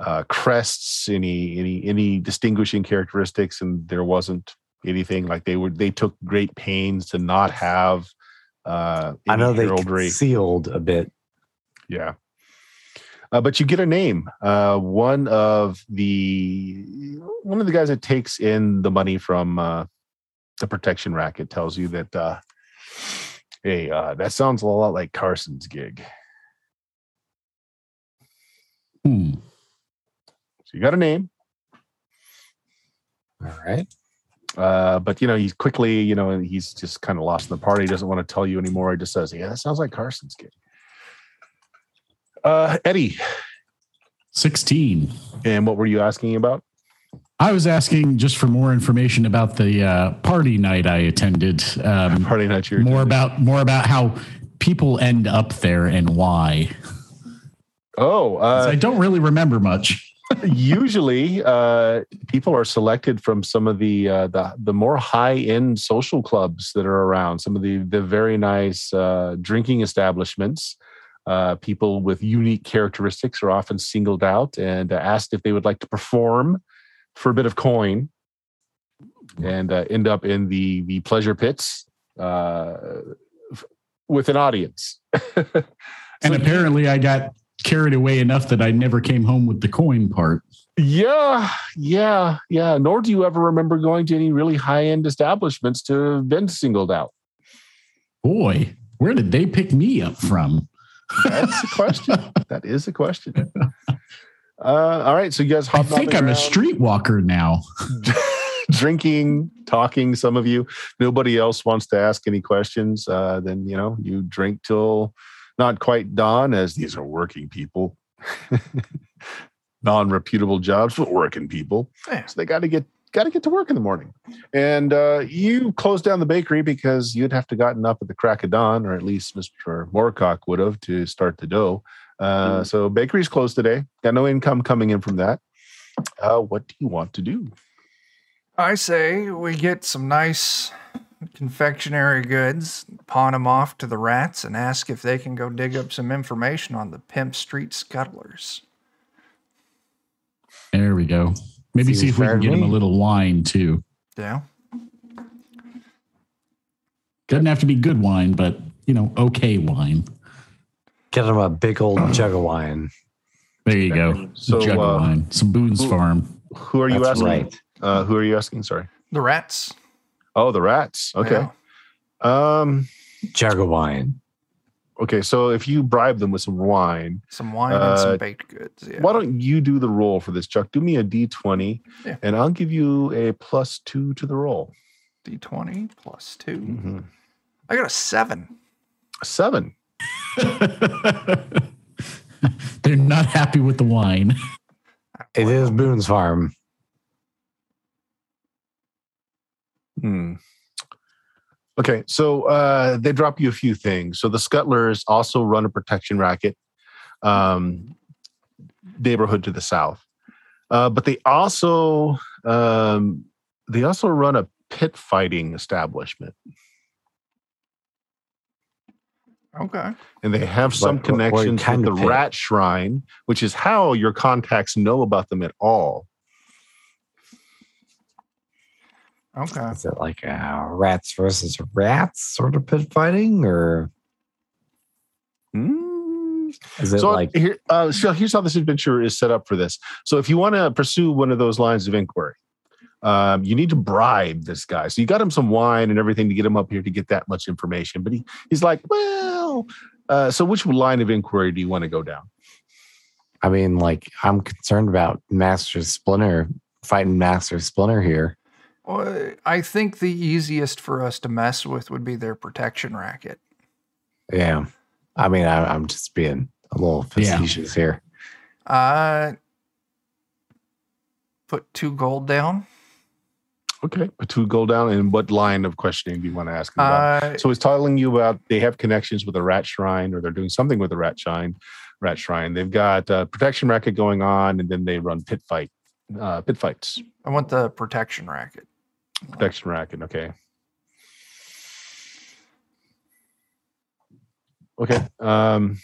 uh, crests, any any any distinguishing characteristics, and there wasn't anything. Like they were, they took great pains to not have. Uh, I know they concealed a bit. Yeah. Uh, but you get a name. Uh, one of the one of the guys that takes in the money from uh, the protection racket tells you that, uh, hey, uh, that sounds a lot like Carson's gig. Hmm. So you got a name, All right. uh, but you know he's quickly, you know, he's just kind of lost in the party. He doesn't want to tell you anymore. He just says, "Yeah, that sounds like Carson's kid." Uh, Eddie, 16. and what were you asking about? I was asking just for more information about the uh, party night I attended. Um, Party night. Your more about more about how people end up there and why. Oh, uh, I don't really remember much. usually uh, people are selected from some of the uh, the the more high end social clubs that are around. Some of the the very nice uh, drinking establishments. Uh, people with unique characteristics are often singled out and uh, asked if they would like to perform for a bit of coin, and uh, end up in the the pleasure pits uh, f- with an audience. And So- apparently, I got carried away enough that I never came home with the coin part. Yeah, yeah, yeah. Nor do you ever remember going to any really high end establishments to have been singled out. Boy, where did they pick me up from? That's a question. that is a question. Uh, all right, so you guys hop. I think I'm a streetwalker now. drinking, talking. Some of you, nobody else wants to ask any questions. Uh, then you know you drink till not quite dawn, as these are working people, non-reputable jobs, but working people. Yeah. So they got to get got to get to work in the morning. And uh, you closed down the bakery because you'd have to gotten up at the crack of dawn, or at least Mr. Moorcock would have to start the dough. Uh, So bakery's closed today. Got no income coming in from that. Uh, what do you want to do? I say we get some nice confectionery goods, pawn them off to the rats, and ask if they can go dig up some information on the Pimp Street Scuttlers. There we go. Maybe Seems see if we can get him a little wine too. Yeah. Doesn't have to be good wine, but you know, okay wine. Get them a big old jug of wine. There you go. So, So, jug uh, of wine. Some Boone's who- Farm. Who are you That's asking? right. Uh, who are you asking? Sorry. The rats. Oh, the rats. Okay. Yeah. Um. Jug of wine. Okay. So if you bribe them with some wine, Some wine and Uh, some baked goods. Yeah. why don't you do the roll for this, Chuck? Do me a D twenty, Yeah. and I'll give you a plus two to the roll. D20 plus 2. Mhm. I got a 7. A Seven. They're not happy with the wine. It is Boone's Farm. Hmm. Okay, so uh, they drop you a few things. So the Scuttlers also run a protection racket um, neighborhood to the south, uh, but they also um, they also run a pit fighting establishment, Okay. and they have some What- what- what connections kind with the pit? Rat Shrine, which is how your contacts know about them at all. Okay. Is it like a rats versus rats sort of pit fighting, or Hmm. is it so like here, uh, so here's how this adventure is set up for this. So if you want to pursue one of those lines of inquiry, um, you need to bribe this guy. So you got him some wine and everything to get him up here to get that much information. But he he's like, well, uh, so which line of inquiry do you want to go down? I mean, like I'm concerned about Master Splinter fighting Master Splinter here. Well, I think the easiest for us to mess with would be their protection racket. Yeah, I mean, I, I'm just being a little Yeah. facetious here. Uh, put two gold down. Okay, put two gold down. And what line of questioning do you want to ask about? Uh, So he's telling you about they have connections with the rat shrine, or they're doing something with the rat shrine. Rat shrine. They've got a protection racket going on, and then they run pit fight, uh, pit fights. I want the protection racket. Protection racket. Okay. Okay. Um,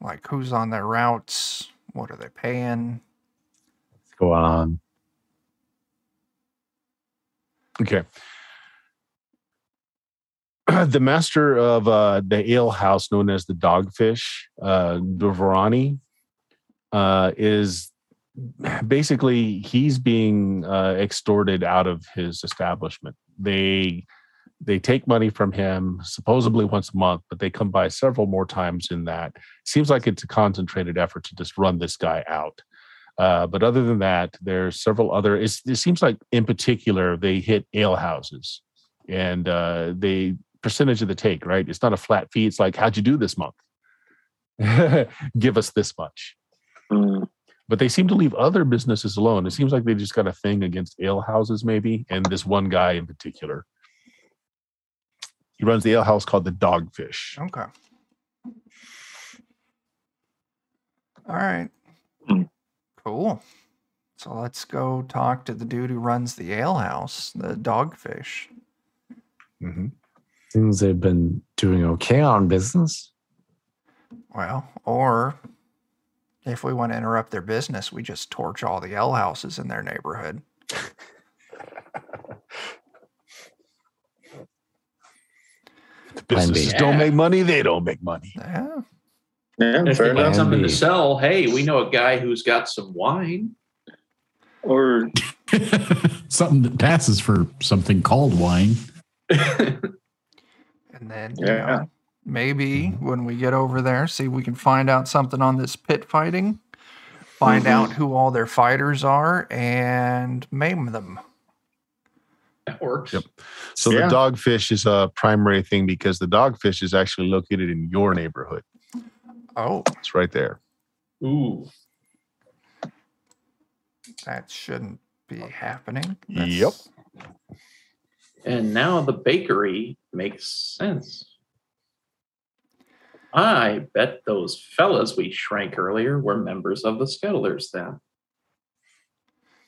Like who's on their routes? What are they paying? Let's go on. Okay. the master of uh, the ale house, known as the Dogfish, uh, Dorvarani, uh, is basically he's being uh, extorted out of his establishment. They they take money from him supposedly once a month, but they come by several more times in that. Seems like it's a concentrated effort to just run this guy out. Uh, but other than that, there's several other. It seems like in particular they hit ale houses, and uh, they percentage of the take. Right, it's not a flat fee. It's like how'd you do this month? Give us this much. Mm. But they seem to leave other businesses alone. It seems like they just got a thing against ale houses, maybe, and this one guy in particular. He runs the ale house called the Dogfish. Okay. All right. Hmm. Cool. So let's go talk to the dude who runs the ale house, the dogfish. Mm-hmm. Seems they've been doing okay on business. Well, or if we want to interrupt their business, we just torch all the L houses in their neighborhood. The Plan B. businesses don't make money, they don't make money. Yeah. Yeah, if fair they need enough. something to sell, hey, we know a guy who's got some wine. Or Something that passes for something called wine. And then, you Yeah. know, maybe when we get over there, see if we can find out something on this pit fighting, find Mhm. out who all their fighters are, and maim them. that works. Yep. So Yeah. the dogfish is a primary thing because the dogfish is actually located in your neighborhood. Oh, It's right there. Ooh. that shouldn't be happening. Yep. And now the bakery makes sense. I bet those fellas we shrank earlier were members of the Scuttlers then.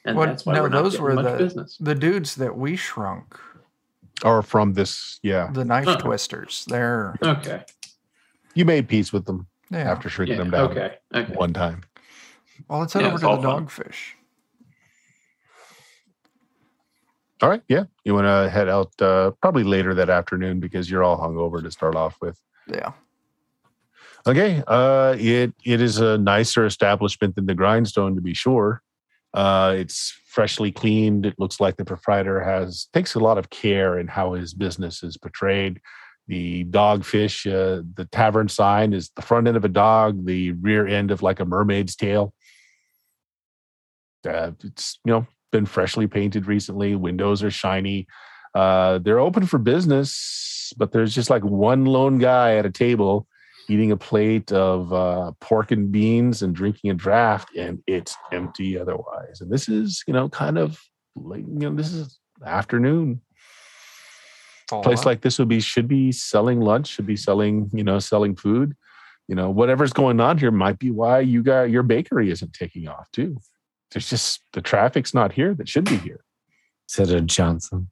And What- that's why no, we're not those getting were much the- business. The dudes that we shrunk, Are from this, yeah. the knife Huh. twisters, they're Okay. You made peace with them yeah. after shrinking Yeah, them down okay. Okay. one time. Well, let's head Yeah, over to the fun. dogfish. All right. Yeah. You want to head out uh, probably later that afternoon because you're all hungover to start off with. Yeah. Okay. Uh, it it is a nicer establishment than the Grindstone, to be sure. Uh, it's freshly cleaned. It looks like the proprietor has takes a lot of care in how his business is portrayed. The dogfish, uh, the tavern sign is the front end of a dog, the rear end of like a mermaid's tail. Uh, it's you know been freshly painted recently. Windows are shiny. Uh, they're open for business, but there's just like one lone guy at a table eating a plate of uh, pork and beans and drinking a draft, and it's empty otherwise. And this is, you know, kind of like, you know, this is afternoon. Fall place up. like this would be should be selling lunch, should be selling, you know, selling food. You know, whatever's going on here might be why you got your bakery isn't taking off too. There's just the traffic's not here that should be here. Said a Johnson.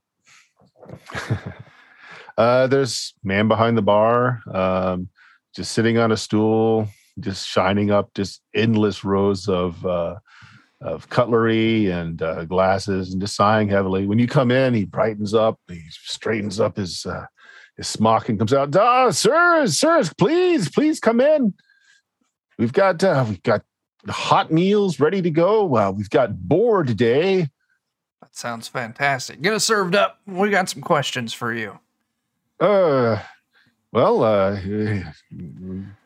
uh, there's man behind the bar, um, just sitting on a stool, just shining up just endless rows of uh, of cutlery and uh, glasses, and just sighing heavily. When you come in, he brightens up, he straightens up his uh, his smock and comes out. Ah, sirs, sirs, please, please come in. We've got uh, we've got hot meals ready to go. Uh, we've got board today. That sounds fantastic. Get us served up. We got some questions for you. Uh, well, uh,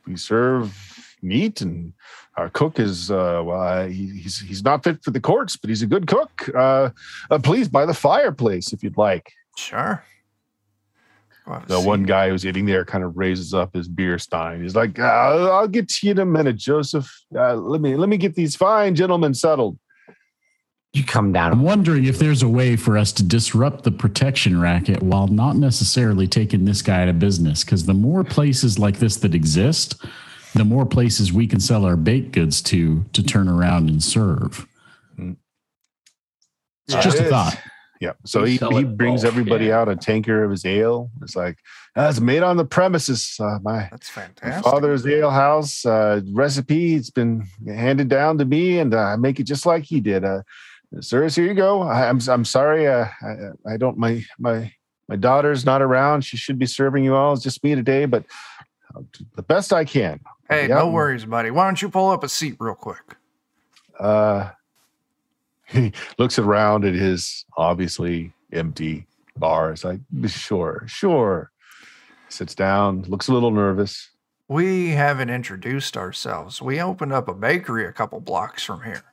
we serve meat, and our cook is uh, well, uh, he, he's he's not fit for the courts, but he's a good cook. Uh, uh please by the fireplace if you'd like. Sure. The one guy who's eating there kind of raises up his beer stein. He's like, uh, "I'll get to you in a minute, Joseph. Uh, let me let me get these fine gentlemen settled." You come down. I'm wondering if there's a way for us to disrupt the protection racket while not necessarily taking this guy out of business. Because the more places like this that exist, the more places we can sell our baked goods to to turn around and serve. It's Yeah, just it a is. thought. Yeah. So We he, he brings bulk, everybody yeah. out a tanker of his ale. It's like, "Ah, it's made on the premises. Uh, my That's fantastic. father's ale house uh, recipe. It's been handed down to me, and uh, I make it just like he did. Sirs, here you go. I, I'm I'm sorry. Uh, I, I don't. My my my daughter's not around. She should be serving you all. It's just me today, but the best I can. Hey, Yeah. no worries, buddy. Why don't you pull up a seat real quick? Uh, he looks around at his obviously empty bar. It's like, sure, sure. Sits down, looks a little nervous. We haven't introduced ourselves. We opened up a bakery a couple blocks from here.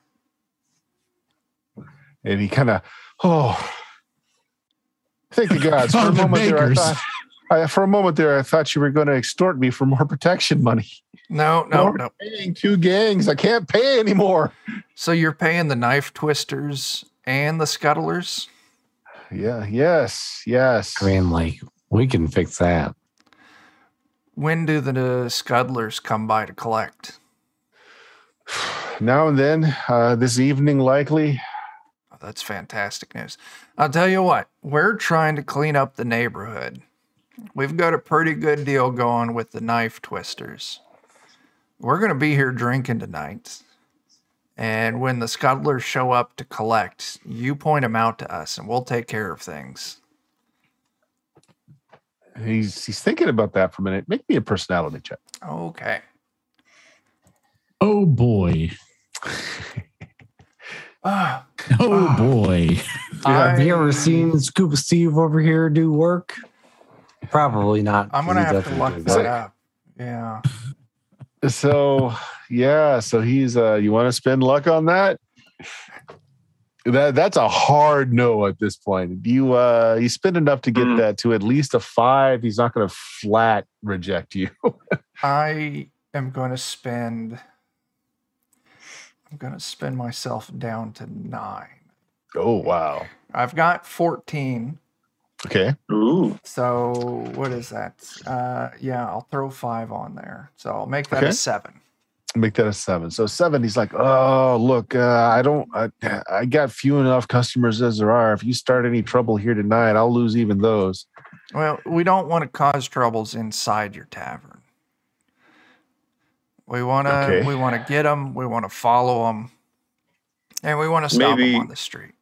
And he kind of oh thank the gods for a the moment there I thought I, for a moment there I thought you were going to extort me for more protection money No, no, More no. paying two gangs I can't pay anymore So you're paying the knife twisters and the scuttlers? yeah yes yes I mean, like, we can fix that. When do the scuttlers come by to collect? now and then uh, this evening likely that's fantastic news. I'll tell you what, we're trying to clean up the neighborhood. We've got a pretty good deal going with the knife twisters. We're going to be here drinking tonight. And when the scuttlers show up to collect, you point them out to us and we'll take care of things. he's he's thinking about that for a minute make me a personality check Okay. Oh boy. Ah, Oh boy. Have you ever seen Scuba Steve over here do work? Probably not. I'm going to have to definitely look does that that. up. Yeah. so yeah so he's uh you want to spend luck on that that that's a hard no at this point you uh you spend enough to get Mm. that to at least a five he's not going to flat reject you I am going to spend. I'm going to spend myself down to nine. oh wow I've got 14. okay Ooh. So what is that? Uh, yeah, I'll throw five on there. So I'll make that Okay. a seven. make that a seven so seven he's like oh look uh, i don't I, I got few enough customers as there are if you start any trouble here tonight i'll lose even those Well, we don't want to cause troubles inside your tavern. We want to Okay. we want to get them. We want to follow them, and we want to stop Maybe- them on the street.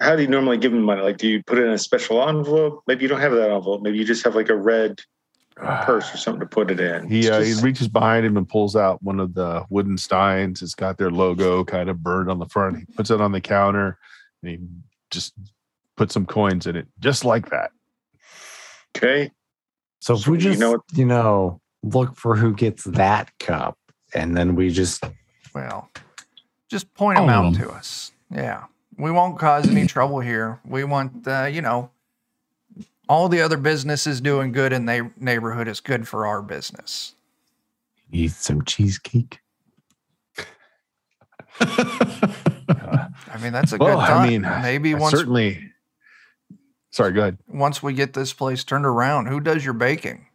How do you normally give them money? Like, do you put it in a special envelope? Maybe you don't have that envelope. Maybe you just have like a red purse or something to put it in. He It's uh, just- he reaches behind him and pulls out one of the wooden steins. It's got their logo kind of burned on the front. He puts it on the counter and he just puts some coins in it, just like that. okay. So if So we you just, know you know, what- look for who gets that cup, and then we just Well, just point them out of 'em. to us. Yeah. We won't cause any trouble here. We want, uh, you know, all the other businesses doing good in the neighborhood is good for our business. eat some cheesecake. I mean, that's a Well, good I time. mean, maybe I once certainly. Sorry, go ahead. once we get this place turned around, who does your baking?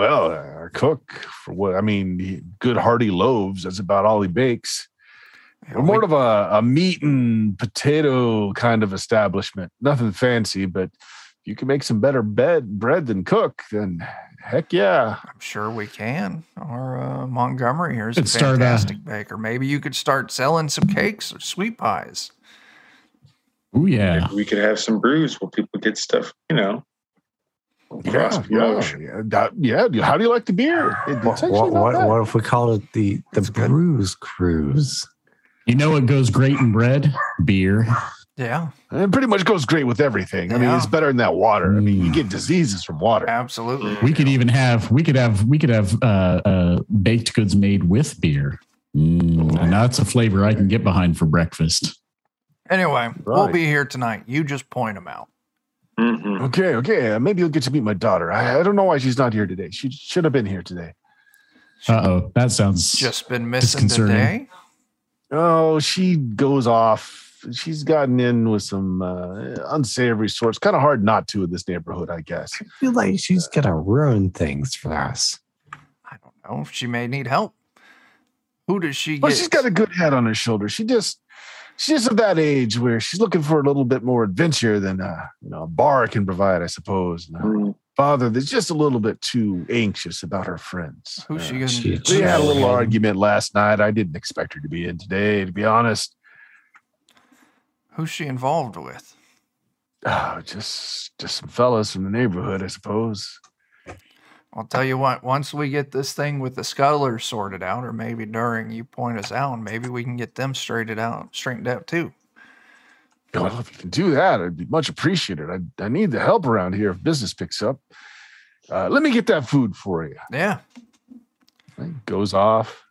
Well, our cook for what I mean, good hearty loaves. That's about all he bakes. You We're know, more of a, a meat and potato kind of establishment. Nothing fancy, but if you can make some better bed bread than cook, then heck yeah. I'm sure we can. Our uh, Montgomery here is a Could start, uh, fantastic baker. Maybe you could start selling some cakes or sweet pies. Oh yeah. Maybe we could have some brews where people get stuff, you know. Cross Yeah, promotion. yeah, that- yeah. How do you like the beer? It- What, what, not what, if we call it the the brews good. Cruise? You know it goes great in bread? Beer. Yeah, It pretty much goes great with everything. I mean, it's better than that water. I mean, you Mm. get diseases from water. absolutely. We could even have we could have we could have uh, uh, baked goods made with beer. Mm, and that's a flavor I can get behind for breakfast. Anyway, we'll be here tonight. You just point them out. Mhm. Okay, okay. uh, Maybe you'll get to meet my daughter. I, I don't know why she's not here today. She should have been here today. Uh oh, that sounds Just been missing today. Oh, she goes off. She's gotten in with some uh, unsavory sorts. Kind of hard not to in this neighborhood, I guess. I feel like she's gonna ruin things for us. I don't know. She may need help. Who does she Well, get? she's got a good head on her shoulder. She just she's of that age where she's looking for a little bit more adventure than uh, you know a bar can provide, I suppose. And her Mm. father that's just a little bit too anxious about her friends. Who's she Uh, gonna she- we had a little argument last night. I didn't expect her to be in today, to be honest. Who's she involved with? Oh, just just some fellas from the neighborhood, I suppose. I'll tell you what, once we get this thing with the scuttlers sorted out, or maybe during you point us out, maybe we can get them straightened out, straightened out too. Well, if you can do that, I'd be much appreciated. I, I need the help around here if business picks up. Uh, let me get that food for you. Yeah. It goes off.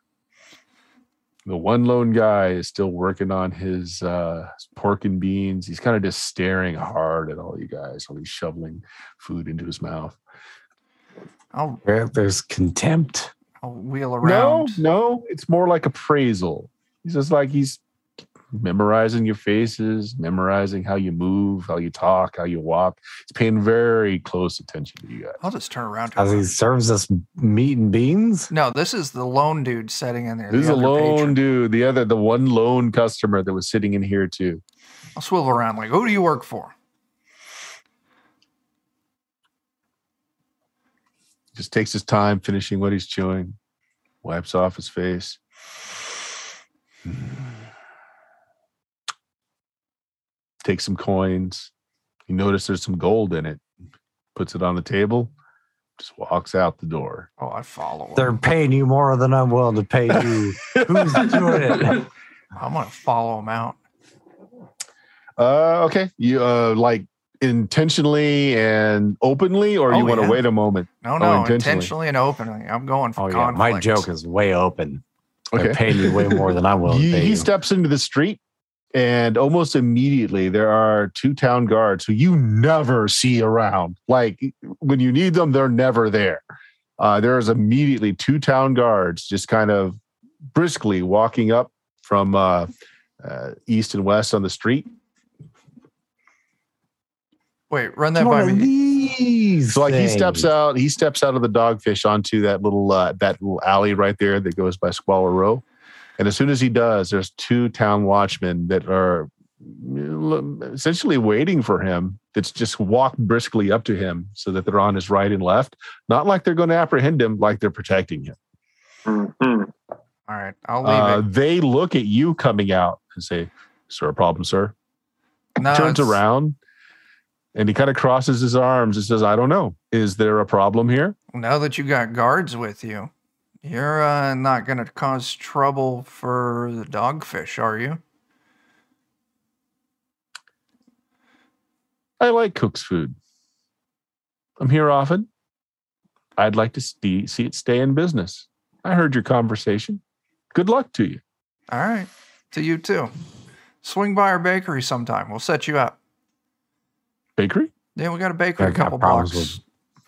The one lone guy is still working on his uh, pork and beans. He's kind of just staring hard at all you guys while he's shoveling food into his mouth. I'll there's contempt. I'll wheel around. no, no, it's more like appraisal. He's just like he's memorizing your faces, memorizing how you move, how you talk, how you walk. He's paying very close attention to you guys. I'll just turn around As he serves us meat and beans. No, this is the lone dude sitting in there. This is the a lone patron. dude, the other, the one lone customer that was sitting in here too. I'll swivel around like, who do you work for? Just takes his time finishing what he's chewing, wipes off his face. Takes some coins. You notice there's some gold in it. Puts it on the table. Just walks out the door. Oh, I follow him. They're paying you more than I'm willing to pay you. Who's doing it? I'm gonna follow him out. Uh, okay. You uh, like intentionally and openly, or you Oh, want to wait a moment? No, Oh, no, intentionally. intentionally. and openly. I'm going for Oh yeah, conflict. my joke is way open. Okay. They're Okay. paying you way more than I'm willing He, to pay he you. steps into the street, and almost immediately there are two town guards who you never see around. Like when you need them, they're never there. Uh, there is immediately two town guards just kind of briskly walking up from uh, uh, east and west on the street. Wait, run that It's by one of me. these. So like he steps out, he steps out of the dogfish onto that little uh, that little alley right there that goes by Squalor Row. And as soon as he does, there's two town watchmen that are essentially waiting for him. That's just walk briskly up to him so that they're on his right and left. Not like they're going to apprehend him, like they're protecting him. Mhm. All right, I'll leave Uh, it. they look at you coming out and say, "Is there a problem, sir?" No, Turns it's- around and he kind of crosses his arms and says, "I don't know. Is there a problem here?" Now that you got guards with you, you're uh, not going to cause trouble for the dogfish, are you? I like Cook's food. I'm here often. I'd like to see, see it stay in business. I heard your conversation. Good luck to you. All right, to you too. Swing by our bakery sometime. We'll set you up. Bakery? Yeah, we got a bakery I a couple blocks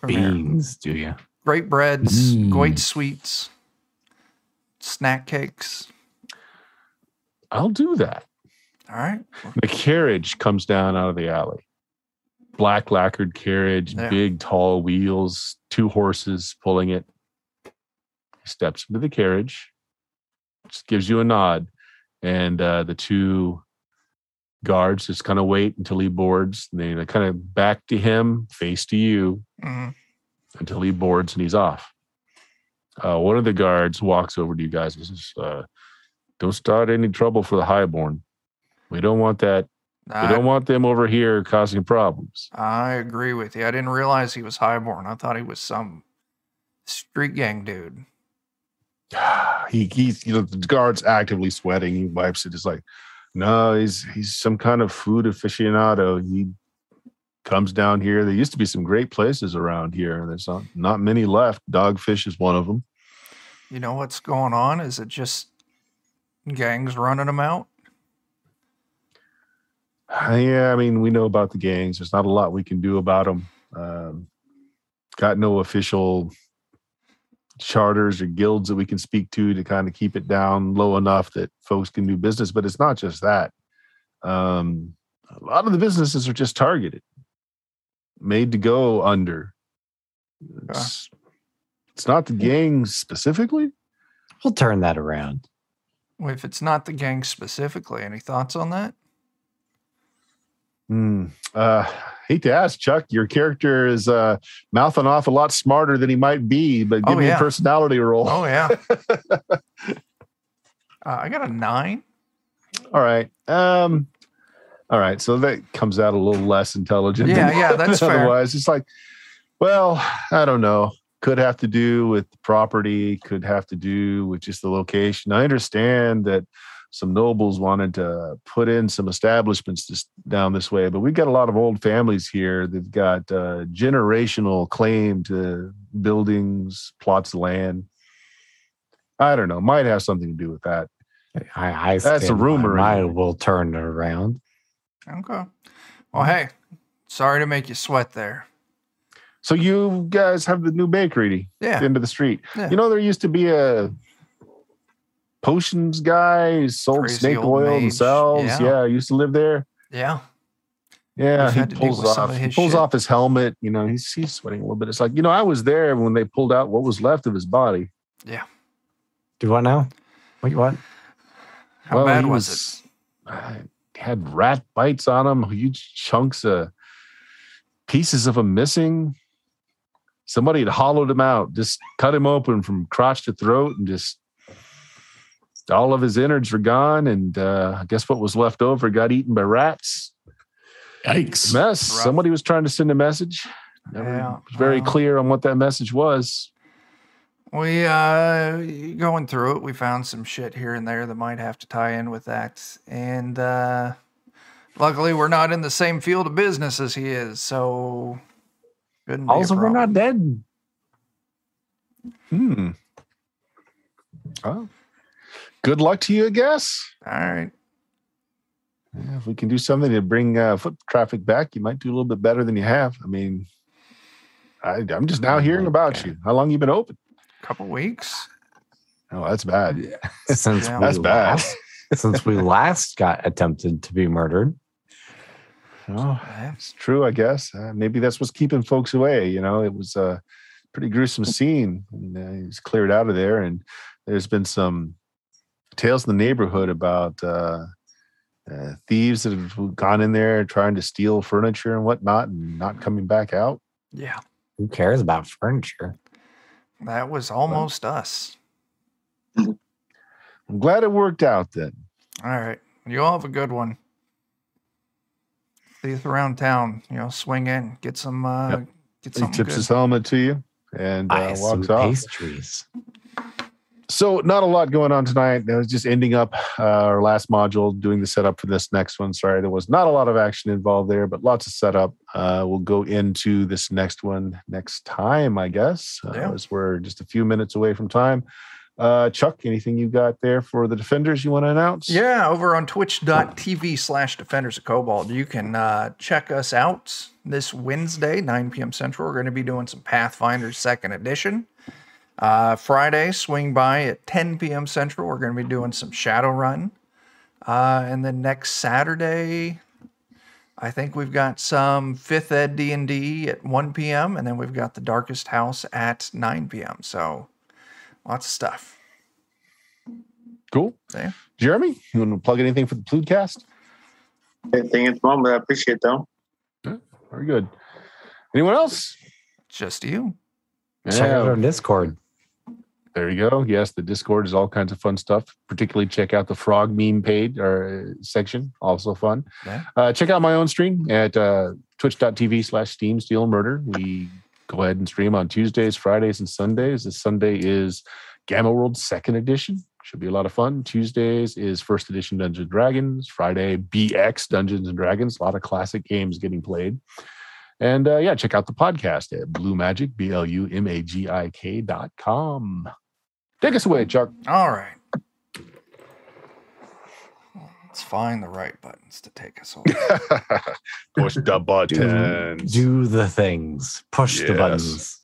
beans, do you? Great breads, Mm. great sweets, snack cakes. I'll do that. All right. The carriage comes down out of the alley. Black lacquered carriage, Yeah. big tall wheels, two horses pulling it. He steps into the carriage, just gives you a nod, and uh, the two guards just kind of wait until he boards. And they kind of back to him, face to you, Mhm. until he boards and he's off. Uh, one of the guards walks over to you guys and says, uh, "Don't start any trouble for the highborn. We don't want that. We don't want them over here causing problems." I agree with you. I didn't realize he was highborn. I thought he was some street gang dude. he he's you know the guard's actively sweating. He wipes it. It's like, no, he's he's some kind of food aficionado. He comes down here. There used to be some great places around here. There's not not many left. Dogfish is one of them. You know what's going on? Is it just gangs running them out? Yeah, I mean, we know about the gangs. There's not a lot we can do about them. Um, got no official charters or guilds that we can speak to to kind of keep it down low enough that folks can do business. But it's not just that. Um, a lot of the businesses are just targeted, made to go under. It's, it's not the gang specifically. We'll turn that around. Well, if it's not the gang specifically, any thoughts on that? Hmm. Uh, hate to ask, Chuck. Your character is uh, mouthing off a lot smarter than he might be, but give Oh, me yeah. a personality roll. Oh yeah. uh, I got a nine. All right. Um, all right. So that comes out a little less intelligent. Yeah, yeah, that's fair. Otherwise, it's like, well, I don't know. Could have to do with the property. Could have to do with just the location. I understand that some nobles wanted to put in some establishments this, down this way, but we've got a lot of old families here. They've got uh, generational claim to buildings, plots of land. I don't know. Might have something to do with that. I, I That's a rumor I will turn it around. Okay. Well, hey, sorry to make you sweat there. So you guys have the new bakery at Yeah. the end of the street. Yeah. You know, there used to be a potions guy sold Crazy snake oil mage. themselves. Yeah. Yeah. Used to live there. Yeah. Yeah, We've he had to deal pulls off. of He his pulls shit. off his helmet. You know, he's he's sweating a little bit. It's like you know, I was there when they pulled out what was left of his body. Yeah. Do what now? What you want? How Well, bad he was, uh, had rat bites on him, huge chunks of pieces of him missing. Somebody had hollowed him out, just cut him open from crotch to throat, and just all of his innards were gone. And uh, I guess what was left over got eaten by rats. Yikes. Mess. Rough. Somebody was trying to send a message. Never Yeah. was very well, clear on what that message was. We uh going through it, we found some shit here and there that might have to tie in with that. And uh luckily we're not in the same field of business as he is, so couldn't be a Also, we're not dead. Hmm. Oh. Good luck to you, I guess. All right. Yeah, if we can do something to bring uh, foot traffic back, you might do a little bit better than you have. I mean, I, I'm just now hearing about you. How long you been open? A couple weeks. Oh, that's bad. Since Yeah. we That's bad. last, since we last got attempted to be murdered. Oh, that's true, I guess. Uh, maybe that's what's keeping folks away. You know, it was a pretty gruesome scene. And, uh, he's cleared out of there, and there's been some tales in the neighborhood about uh, uh, thieves that have gone in there trying to steal furniture and whatnot, and not coming back out. Yeah. Who cares about furniture? That was almost us. I'm glad it worked out then. All right. You all have a good one. See you around town. You know, swing in, get some uh Yep. get He tips good. his helmet to you and uh, Ice walks and off. pastries. So, not a lot going on tonight. I was just ending up uh, our last module, doing the setup for this next one. Sorry, there was not a lot of action involved there, but lots of setup. Uh, we'll go into this next one next time, I guess, uh, Yeah. as we're just a few minutes away from time. Uh, Chuck, anything you got there for the defenders you want to announce? Yeah, over on twitch.tv slash defenders of cobalt. You can uh, check us out this Wednesday, 9 p.m. Central. We're going to be doing some Pathfinder second edition. Uh, Friday, swing by at 10 p.m. Central. We're going to be doing some Shadowrun. Uh, and then next Saturday, I think we've got some fifth ed D&D at 1 p.m. And then we've got the Darkest House at 9 p.m. So lots of stuff. Cool. Yeah. Jeremy, you want to plug anything for the Pludcast? Anything at the moment, I appreciate though. Very good. Anyone else? Just you. Check out our Discord. There you go. Yes, the Discord is all kinds of fun stuff. Particularly check out the frog meme page or uh, section. Also fun. Yeah. Uh, check out my own stream at uh, twitch.tv slash steam steel murder. We go ahead and stream on Tuesdays, Fridays, and Sundays. This Sunday is Gamma World second edition. Should be a lot of fun. Tuesdays is first edition Dungeons and Dragons. Friday, BX Dungeons and Dragons. A lot of classic games getting played. And uh, yeah, check out the podcast at Blumagik, B L U M A G I K dot com. Take us away, Chuck. All right. Let's find the right buttons to take us away. Push the Do, buttons. do the things. Push the buttons.